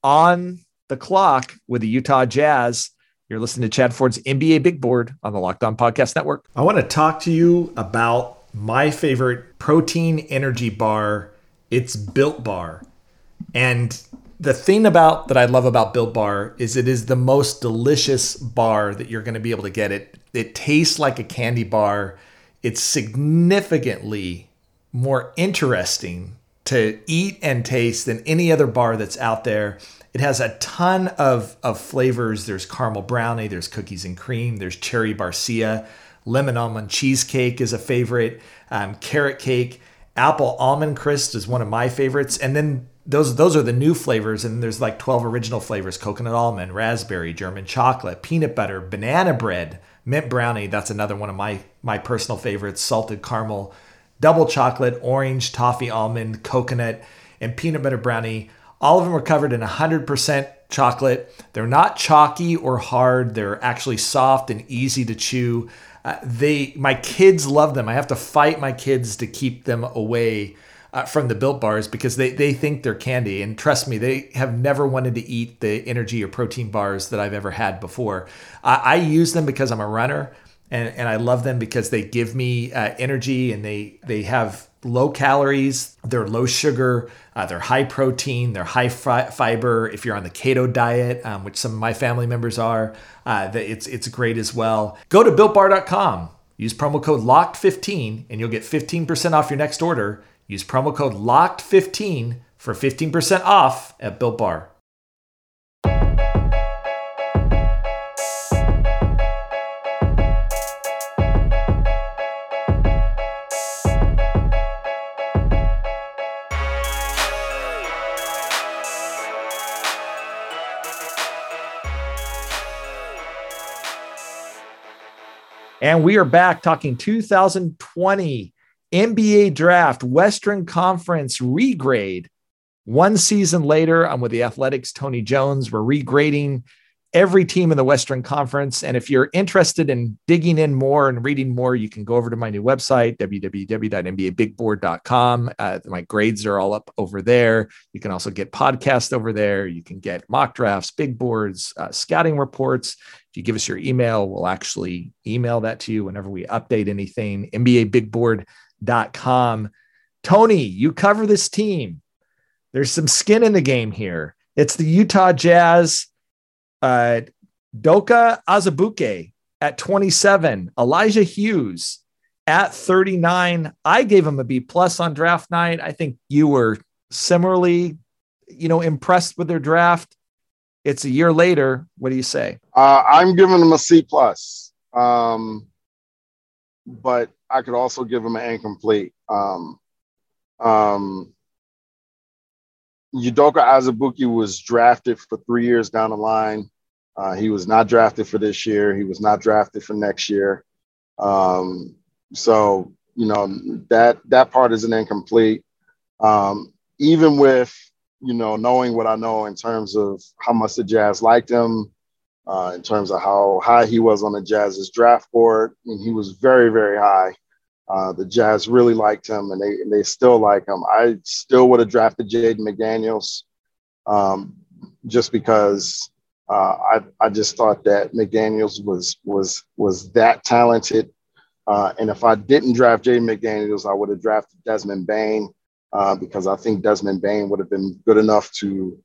on the clock with the Utah Jazz. You're listening to Chad Ford's NBA Big Board on the Locked On Podcast Network. I want to talk to you about my favorite protein energy bar. It's Built Bar. And the thing about that I love about Built Bar is it is the most delicious bar that you're going to be able to get. It it tastes like a candy bar. It's significantly more interesting to eat and taste than any other bar that's out there. It has a ton of, of flavors. There's caramel brownie, there's cookies and cream, there's cherry barcia, lemon almond cheesecake is a favorite, um, carrot cake, apple almond crisp is one of my favorites, and then those those are the new flavors and there's like 12 original flavors coconut almond raspberry german chocolate peanut butter banana bread mint brownie. That's another one of my my personal favorites salted caramel double chocolate orange toffee almond coconut and peanut butter brownie. All of them are covered in 100% chocolate. They're not chalky or hard. They're actually soft and easy to chew. Uh, they my kids love them. I have to fight my kids to keep them away uh, from the Built Bars because they they think they're candy, and trust me, they have never wanted to eat the energy or protein bars that I've ever had before. I, I use them because I'm a runner, and and I love them because they give me uh, energy, and they they have low calories, they're low sugar, uh, they're high protein, they're high fi- fiber. If you're on the keto diet, um, which some of my family members are, uh, it's it's great as well. Go to builtbar.com. Use promo code LOCKED15 and you'll get 15% off your next order. Use promo code LOCKED15 for 15% off at Built Bar. And we are back talking 2020 NBA draft, Western Conference regrade. One season later, I'm with the Athletic's, Tony Jones. We're regrading every team in the Western Conference. And if you're interested in digging in more and reading more, you can go over to my new website, www.nbabigboard.com. Uh, my grades are all up over there. You can also get podcasts over there. You can get mock drafts, big boards, uh, scouting reports. If you give us your email, we'll actually email that to you whenever we update anything. NBABigBoard.com. Tony, you cover this team. There's some skin in the game here. It's the Utah Jazz. Uh, Doka Azubuike at 27, Elijah Hughes at 39. I gave him a B plus on draft night. I think you were similarly, you know, impressed with their draft. It's a year later. What do you say? Uh, I'm giving them a C plus, um, but I could also give him an incomplete. Um, um, Udoka Azubuike was drafted for three years down the line. Uh, he was not drafted for this year. He was not drafted for next year. Um, so you know that that part is an incomplete. Um, even with you know, knowing what I know in terms of how much the Jazz liked him, uh, in terms of how high he was on the Jazz's draft board, I mean, he was very, very high. Uh, the Jazz really liked him, and they they still like him. I still would have drafted Jaden McDaniels, um, just because uh, I I just thought that McDaniels was was was that talented. Uh, and if I didn't draft Jaden McDaniels, I would have drafted Desmond Bane uh, because I think Desmond Bane would have been good enough to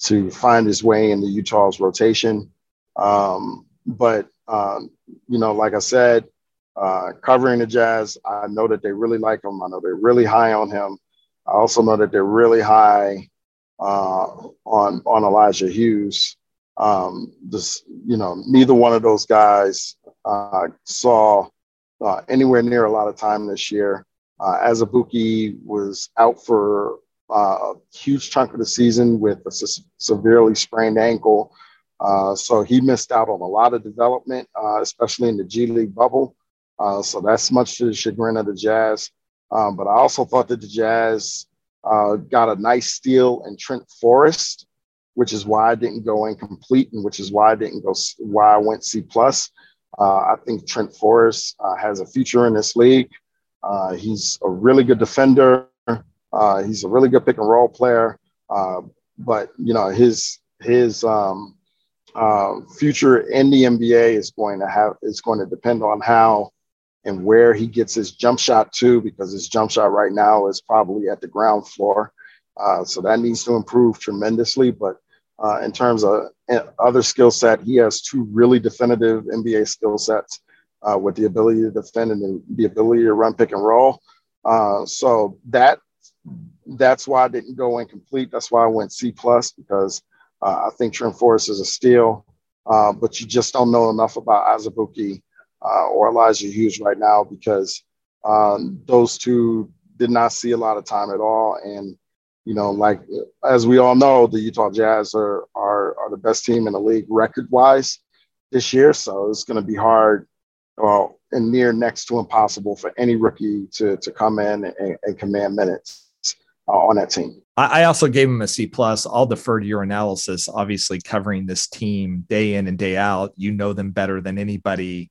to find his way in the Utah's rotation. Um, but um, you know, like I said, uh, covering the Jazz, I know that they really like him. I know they're really high on him. I also know that they're really high uh, on on Elijah Hughes. Um, this, you know, neither one of those guys uh, saw uh, anywhere near a lot of time this year. Uh, Azubuike was out for uh, a huge chunk of the season with a se- severely sprained ankle. Uh, so he missed out on a lot of development, uh, especially in the G League bubble. Uh, so that's much to the chagrin of the Jazz. Um, but I also thought that the Jazz uh, got a nice steal in Trent Forrest, which is why I didn't go incomplete and which is why I didn't go why I went C plus. Uh, I think Trent Forrest has a future in this league. Uh, he's a really good defender. Uh, he's a really good pick and roll player. Uh, but you know his his um, uh, future in the NBA is going to have is going to depend on how and where he gets his jump shot to, because his jump shot right now is probably at the ground floor. Uh, so that needs to improve tremendously. But uh, in terms of other skill set, he has two really definitive NBA skill sets uh, with the ability to defend and the, ability to run pick and roll. Uh, so that that's why I didn't go incomplete. That's why I went C plus because uh, I think Trent Forrest is a steal, uh, but you just don't know enough about Azubuike uh, or Elijah Hughes right now because um, those two did not see a lot of time at all. And you know, like as we all know, the Utah Jazz are are, are the best team in the league record wise this year. So it's going to be hard well, and near next to impossible for any rookie to, to come in and, and command minutes uh, on that team. I also gave him a C plus. I'll defer to your analysis. Obviously, covering this team day in and day out, you know them better than anybody.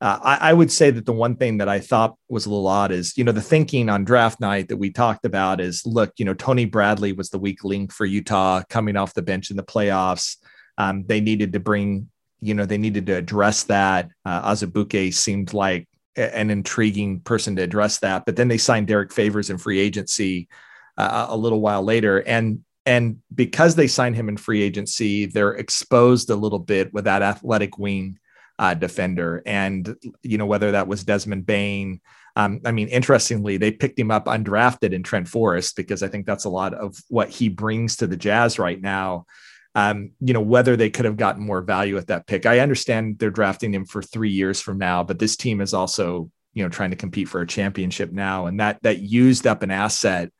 Uh, I, I, would say that the one thing that I thought was a little odd is, you know, the thinking on draft night that we talked about is, look, you know, Tony Bradley was the weak link for Utah coming off the bench in the playoffs. Um, they needed to bring, you know, they needed to address that. Uh, Azubuike seemed like an intriguing person to address that, but then they signed Derrick Favors in free agency uh, a little while later, and and because they signed him in free agency, they're exposed a little bit with that athletic wing uh, defender. And, you know, whether that was Desmond Bane. Um, I mean, interestingly, they picked him up undrafted in Trent Forrest because I think that's a lot of what he brings to the Jazz right now. Um, you know, whether they could have gotten more value at that pick. I understand they're drafting him for three years from now, but this team is also, you know, trying to compete for a championship now. And that that used up an asset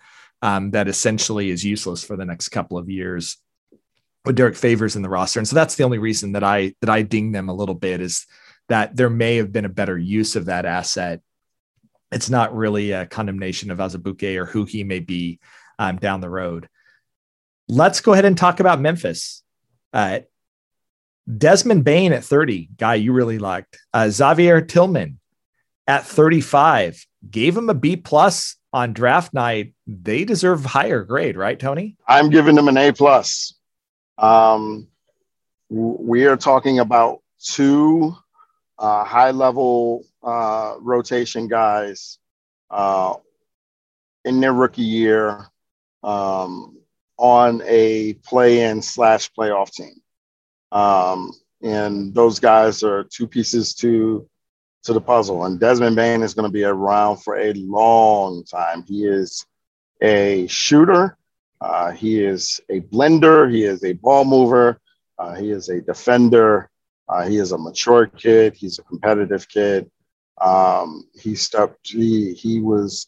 um, that essentially is useless for the next couple of years with Derrick Favors in the roster. And so that's the only reason that I that I ding them a little bit is that there may have been a better use of that asset. It's not really a condemnation of Azubuike or who he may be um, down the road. Let's go ahead and talk about Memphis. Uh, Desmond Bane at 30, guy you really liked. Uh, Xavier Tillman at 35, gave him a B plus on draft night. They deserve higher grade, right, Tony? I'm giving them an A plus. Um, we are talking about two uh, high level uh, rotation guys uh, in their rookie year um, on a play in slash playoff team. Um, and those guys are two pieces to to the puzzle. And Desmond Bane is going to be around for a long time. He is a shooter. Uh, he is a blender. He is a ball mover. Uh, he is a defender. Uh, he is a mature kid. He's a competitive kid. Um, he stepped. He he was.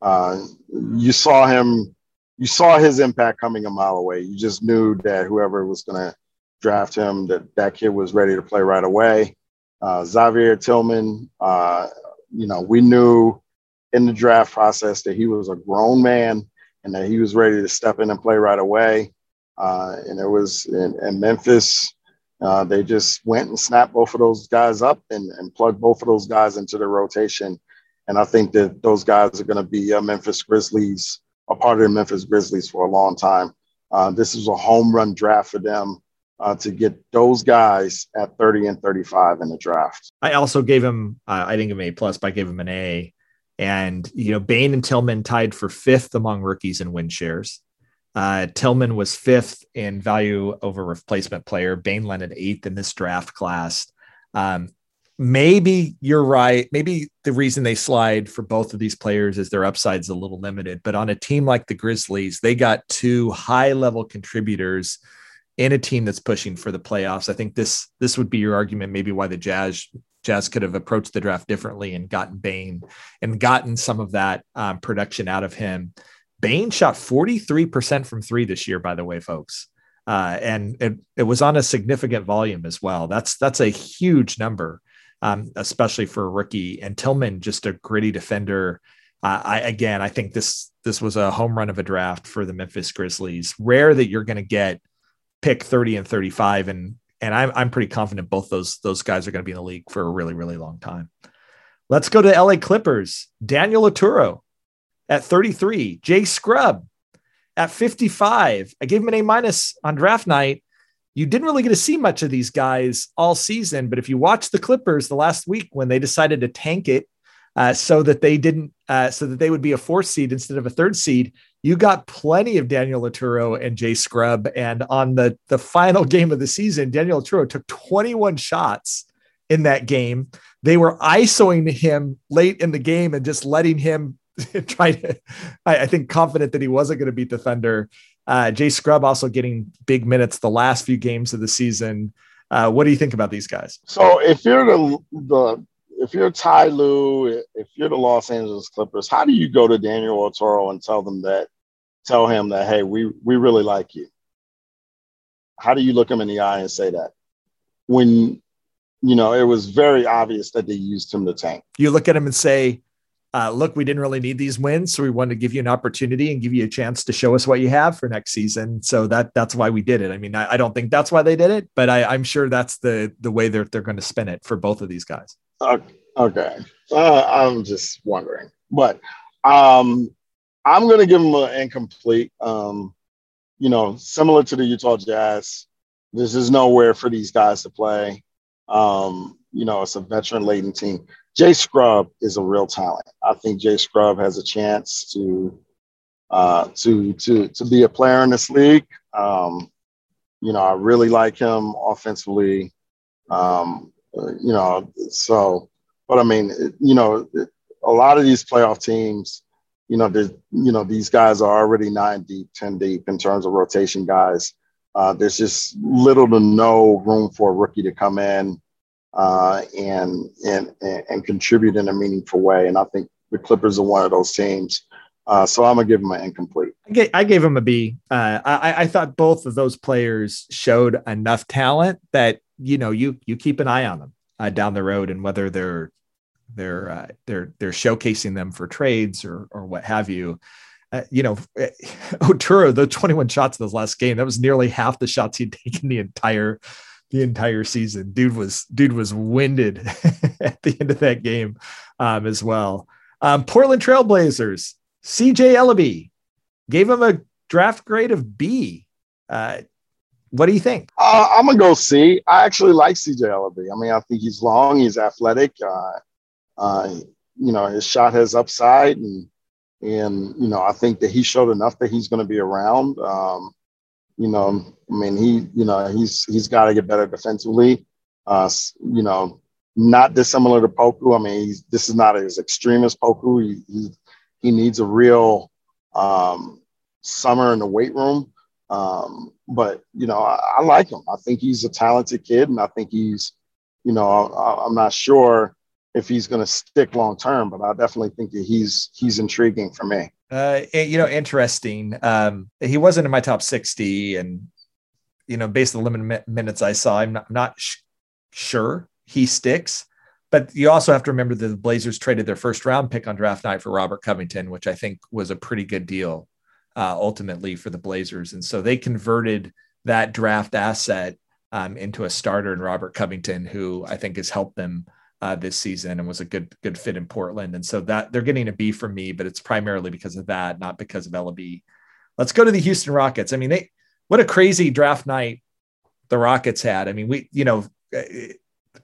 Uh, you saw him. You saw his impact coming a mile away. You just knew that whoever was going to draft him, that that kid was ready to play right away. Uh, Xavier Tillman. Uh, you know, we knew in the draft process that he was a grown man and that he was ready to step in and play right away. Uh, and it was in, in Memphis. Uh, they just went and snapped both of those guys up and, and plugged both of those guys into the rotation. And I think that those guys are going to be Memphis Grizzlies, a part of the Memphis Grizzlies for a long time. Uh, this is a home run draft for them uh, to get those guys at 30 and 35 in the draft. I also gave him, uh, I didn't give him A plus, but I gave him an A. And, you know, Bane and Tillman tied for fifth among rookies in win shares. Uh, Tillman was fifth in value over replacement player. Bane landed eighth in this draft class. Um, maybe you're right. Maybe the reason they slide for both of these players is their upside's a little limited. But on a team like the Grizzlies, they got two high level contributors in a team that's pushing for the playoffs. I think this this would be your argument, maybe why the Jazz Jazz could have approached the draft differently and gotten Bane and gotten some of that um, production out of him. Bane shot 43% from three this year, by the way, folks. Uh, and it, it was on a significant volume as well. That's that's a huge number, um, especially for a rookie. And Tillman, just a gritty defender. Uh, I again, I think this this was a home run of a draft for the Memphis Grizzlies. Rare that you're going to get pick 30 and 35, and and I'm I'm pretty confident both those those guys are going to be in the league for a really really long time. Let's go to LA Clippers. Daniel Oturu at 33, Jay Scrubb at 55. I gave him an A minus on draft night. You didn't really get to see much of these guys all season, but if you watch the Clippers the last week when they decided to tank it uh, so that they didn't, uh, so that they would be a fourth seed instead of a third seed, you got plenty of Daniel Oturu and Jay Scrubb. And on the, the final game of the season, Daniel Oturu took 21 shots in that game. They were isoing him late in the game and just letting him try to, I, I, think, confident that he wasn't going to beat the Thunder. Uh, Jay Scrubb also getting big minutes the last few games of the season. Uh, what do you think about these guys? So if you're the, the if you're Ty Lue, if you're the Los Angeles Clippers, how do you go to Daniel Oturu and tell them that, tell him that, hey, we we really like you? How do you look him in the eye and say that when you know it was very obvious that they used him to tank? You look at him and say, uh, look, we didn't really need these wins, so we wanted to give you an opportunity and give you a chance to show us what you have for next season. So that that's why we did it. I mean, I, I don't think that's why they did it, but I, am sure that's the the way they're they're going to spin it for both of these guys. Okay, uh, I'm just wondering, but um, I'm going to give them an incomplete. Um, you know, similar to the Utah Jazz, this is nowhere for these guys to play. Um, you know, it's a veteran laden team. Jay Scrubb is a real talent. I think Jay Scrubb has a chance to uh, to to to be a player in this league. Um, you know, I really like him offensively. Um, you know, so but I mean, you know, a lot of these playoff teams, you know, you know, these guys are already nine deep, ten deep in terms of rotation guys. Uh, there's just little to no room for a rookie to come in uh, and, and and contribute in a meaningful way. And I think the Clippers are one of those teams. Uh, so I'm gonna give them an incomplete. I gave, them a B. Uh, I, I thought both of those players showed enough talent that you know you you keep an eye on them uh, down the road, and whether they're they're uh, they're they're showcasing them for trades or or what have you. Uh, you know, Oturu, the 21 shots in this last game, that was nearly half the shots he'd taken the entire the entire season. Dude was dude was winded at the end of that game um, as well. Um, Portland Trailblazers, CJ Elleby gave him a draft grade of B. Uh, what do you think? Uh, I'm gonna go C. I actually like CJ Elleby. I mean, I think he's long, he's athletic. Uh, uh, you know, his shot has upside, and and you know, I think that he showed enough that he's going to be around. Um, you know, I mean, he, you know, he's he's got to get better defensively. Uh, you know, not dissimilar to Poku. I mean, this is not as extreme as Poku. He, he, he needs a real um, summer in the weight room. Um, but you know, I, I, like him. I think he's a talented kid, and I think he's, you know, I, I'm not sure if he's going to stick long term, but I definitely think that he's he's intriguing for me. Uh, you know, interesting. Um, he wasn't in my top 60, and you know, based on the limited minutes I saw, I'm not, I'm not sh- sure he sticks. But you also have to remember that the Blazers traded their first round pick on draft night for Robert Covington, which I think was a pretty good deal uh, ultimately for the Blazers. And so they converted that draft asset um, into a starter in Robert Covington, who I think has helped them uh, this season and was a good good fit in Portland. And so that they're getting a B from me, but it's primarily because of that, not because of Elleby. Let's go to the Houston Rockets. I mean, they what a crazy draft night the Rockets had. I mean, we you know uh,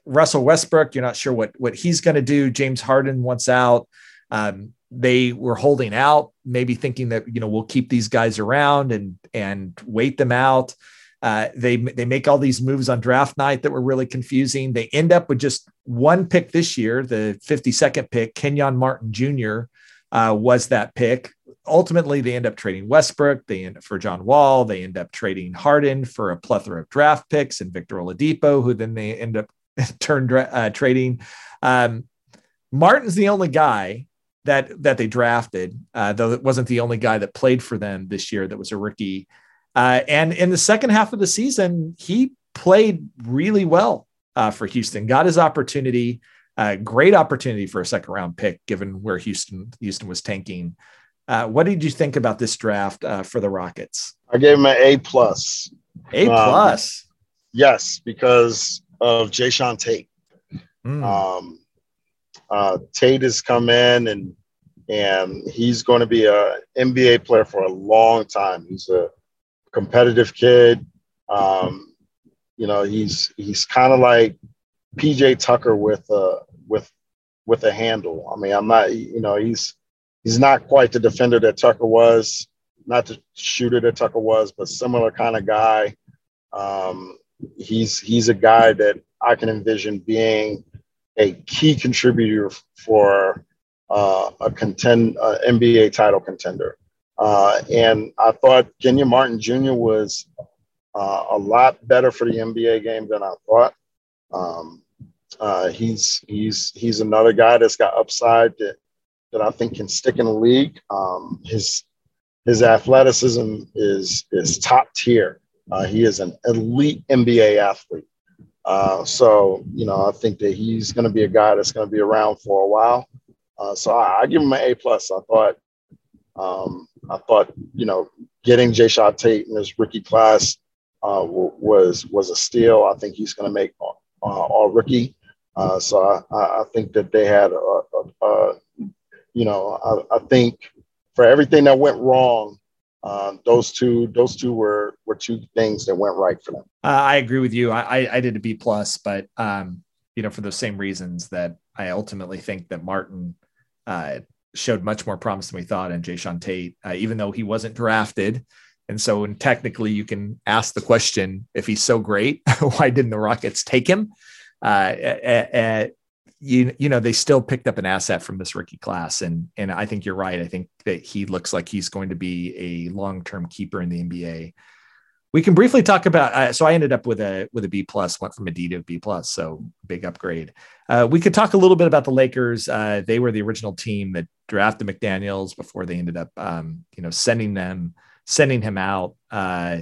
Russell Westbrook, you're not sure what what he's going to do. James Harden wants out. Um, they were holding out, maybe thinking that you know we'll keep these guys around and and wait them out. Uh, they they make all these moves on draft night that were really confusing. They end up with just one pick this year, the 52nd pick. Kenyon Martin Jr. Uh, was that pick. Ultimately, they end up trading Westbrook. They end up for John Wall. They end up trading Harden for a plethora of draft picks and Victor Oladipo, who then they end up turn uh, trading. Um, Martin's the only guy that that they drafted, uh, though it wasn't the only guy that played for them this year that was a rookie. Uh, and in the second half of the season, he played really well uh, for Houston, got his opportunity. Uh, great opportunity for a second round pick, given where Houston Houston was tanking. Uh, what did you think about this draft uh, for the Rockets? I gave him an A plus. A um, plus. Um, yes, because of Jae'Sean Tate. Mm. Um, uh, Tate has come in and and he's going to be a NBA player for a long time. He's a competitive kid. Um, you know, he's he's kind of like PJ Tucker with a with with a handle. I mean, I'm not, you know, he's he's not quite the defender that Tucker was, not the shooter that Tucker was, but similar kind of guy. Um, he's he's a guy that I can envision being a key contributor for uh, a contend uh, NBA title contender. Uh, and I thought Kenyon Martin Jr. was uh, a lot better for the NBA game than I thought. Um, uh, he's he's he's another guy that's got upside that that I think can stick in the league. Um, his his athleticism is is top tier. Uh, he is an elite NBA athlete. Uh, so you know, I think that he's going to be a guy that's going to be around for a while. Uh, so I, I, give him an A plus. I thought, um, I thought, you know, getting Jae'Sean Tate in this rookie class uh, was was a steal. I think he's going to make uh, all rookie. Uh, so I, I, think that they had, a, a, a you know, I, I, think for everything that went wrong, um, those two those two were were two things that went right for them. Uh, I agree with you. I, I did a B plus, but um, you know, for those same reasons that I ultimately think that Martin uh, showed much more promise than we thought in Jae'Sean Tate, uh, even though he wasn't drafted. And so, and technically, you can ask the question: if he's so great, why didn't the Rockets take him? Uh, uh, you you know they still picked up an asset from this rookie class, and and I think you're right. I think that he looks like he's going to be a long term keeper in the NBA. We can briefly talk about. Uh, so I ended up with a with a B plus, went from a D to a B plus, so big upgrade. Uh, we could talk a little bit about the Lakers. Uh, they were the original team that drafted McDaniels before they ended up, um, you know, sending them sending him out. Uh,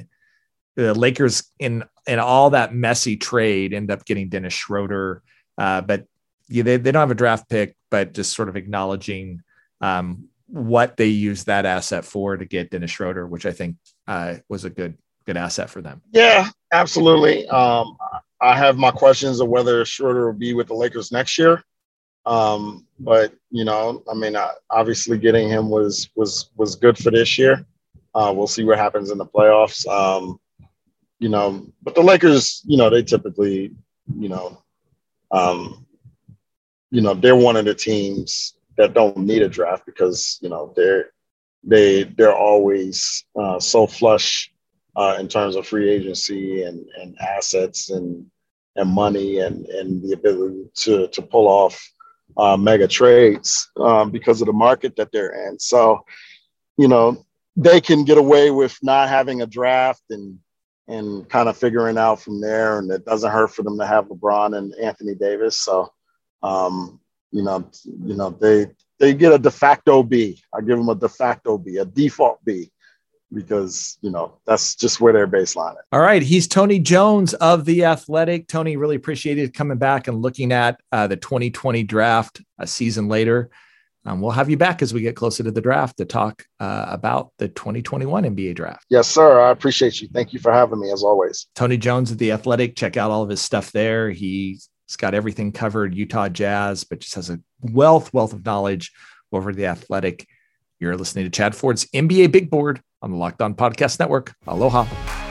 the Lakers in in all that messy trade end up getting Dennis Schroeder, uh, but yeah, they, they don't have a draft pick, but just sort of acknowledging um, what they used that asset for to get Dennis Schroeder, which I think uh, was a good good asset for them. Yeah, absolutely. Um, I have my questions of whether Schroeder will be with the Lakers next year. Um, but you know, I mean, uh, obviously getting him was was was good for this year. Uh, we'll see what happens in the playoffs. Um, you know, but the Lakers, you know, they typically, you know, um, you know, they're one of the teams that don't need a draft because you know they're they they're always uh, so flush uh, in terms of free agency and and assets and and money and and the ability to to pull off uh, mega trades um, because of the market that they're in. So, you know, they can get away with not having a draft and and kind of figuring out from there. And it doesn't hurt for them to have LeBron and Anthony Davis. So um, you know, you know, they they get a de facto B. I give them a de facto B, a default B, because you know that's just where their baseline is. All right, he's Tony Jones of the Athletic. Tony, really appreciated coming back and looking at uh, the 2020 draft a season later. Um, we'll have you back as we get closer to the draft to talk uh, about the 2021 NBA draft. Yes, sir. I appreciate you. Thank you for having me as always. Tony Jones of the Athletic. Check out all of his stuff there. He's He's got everything covered, Utah Jazz, but just has a wealth, wealth of knowledge over the athletic. You're listening to Chad Ford's NBA Big Board on the Locked On Podcast Network. Aloha.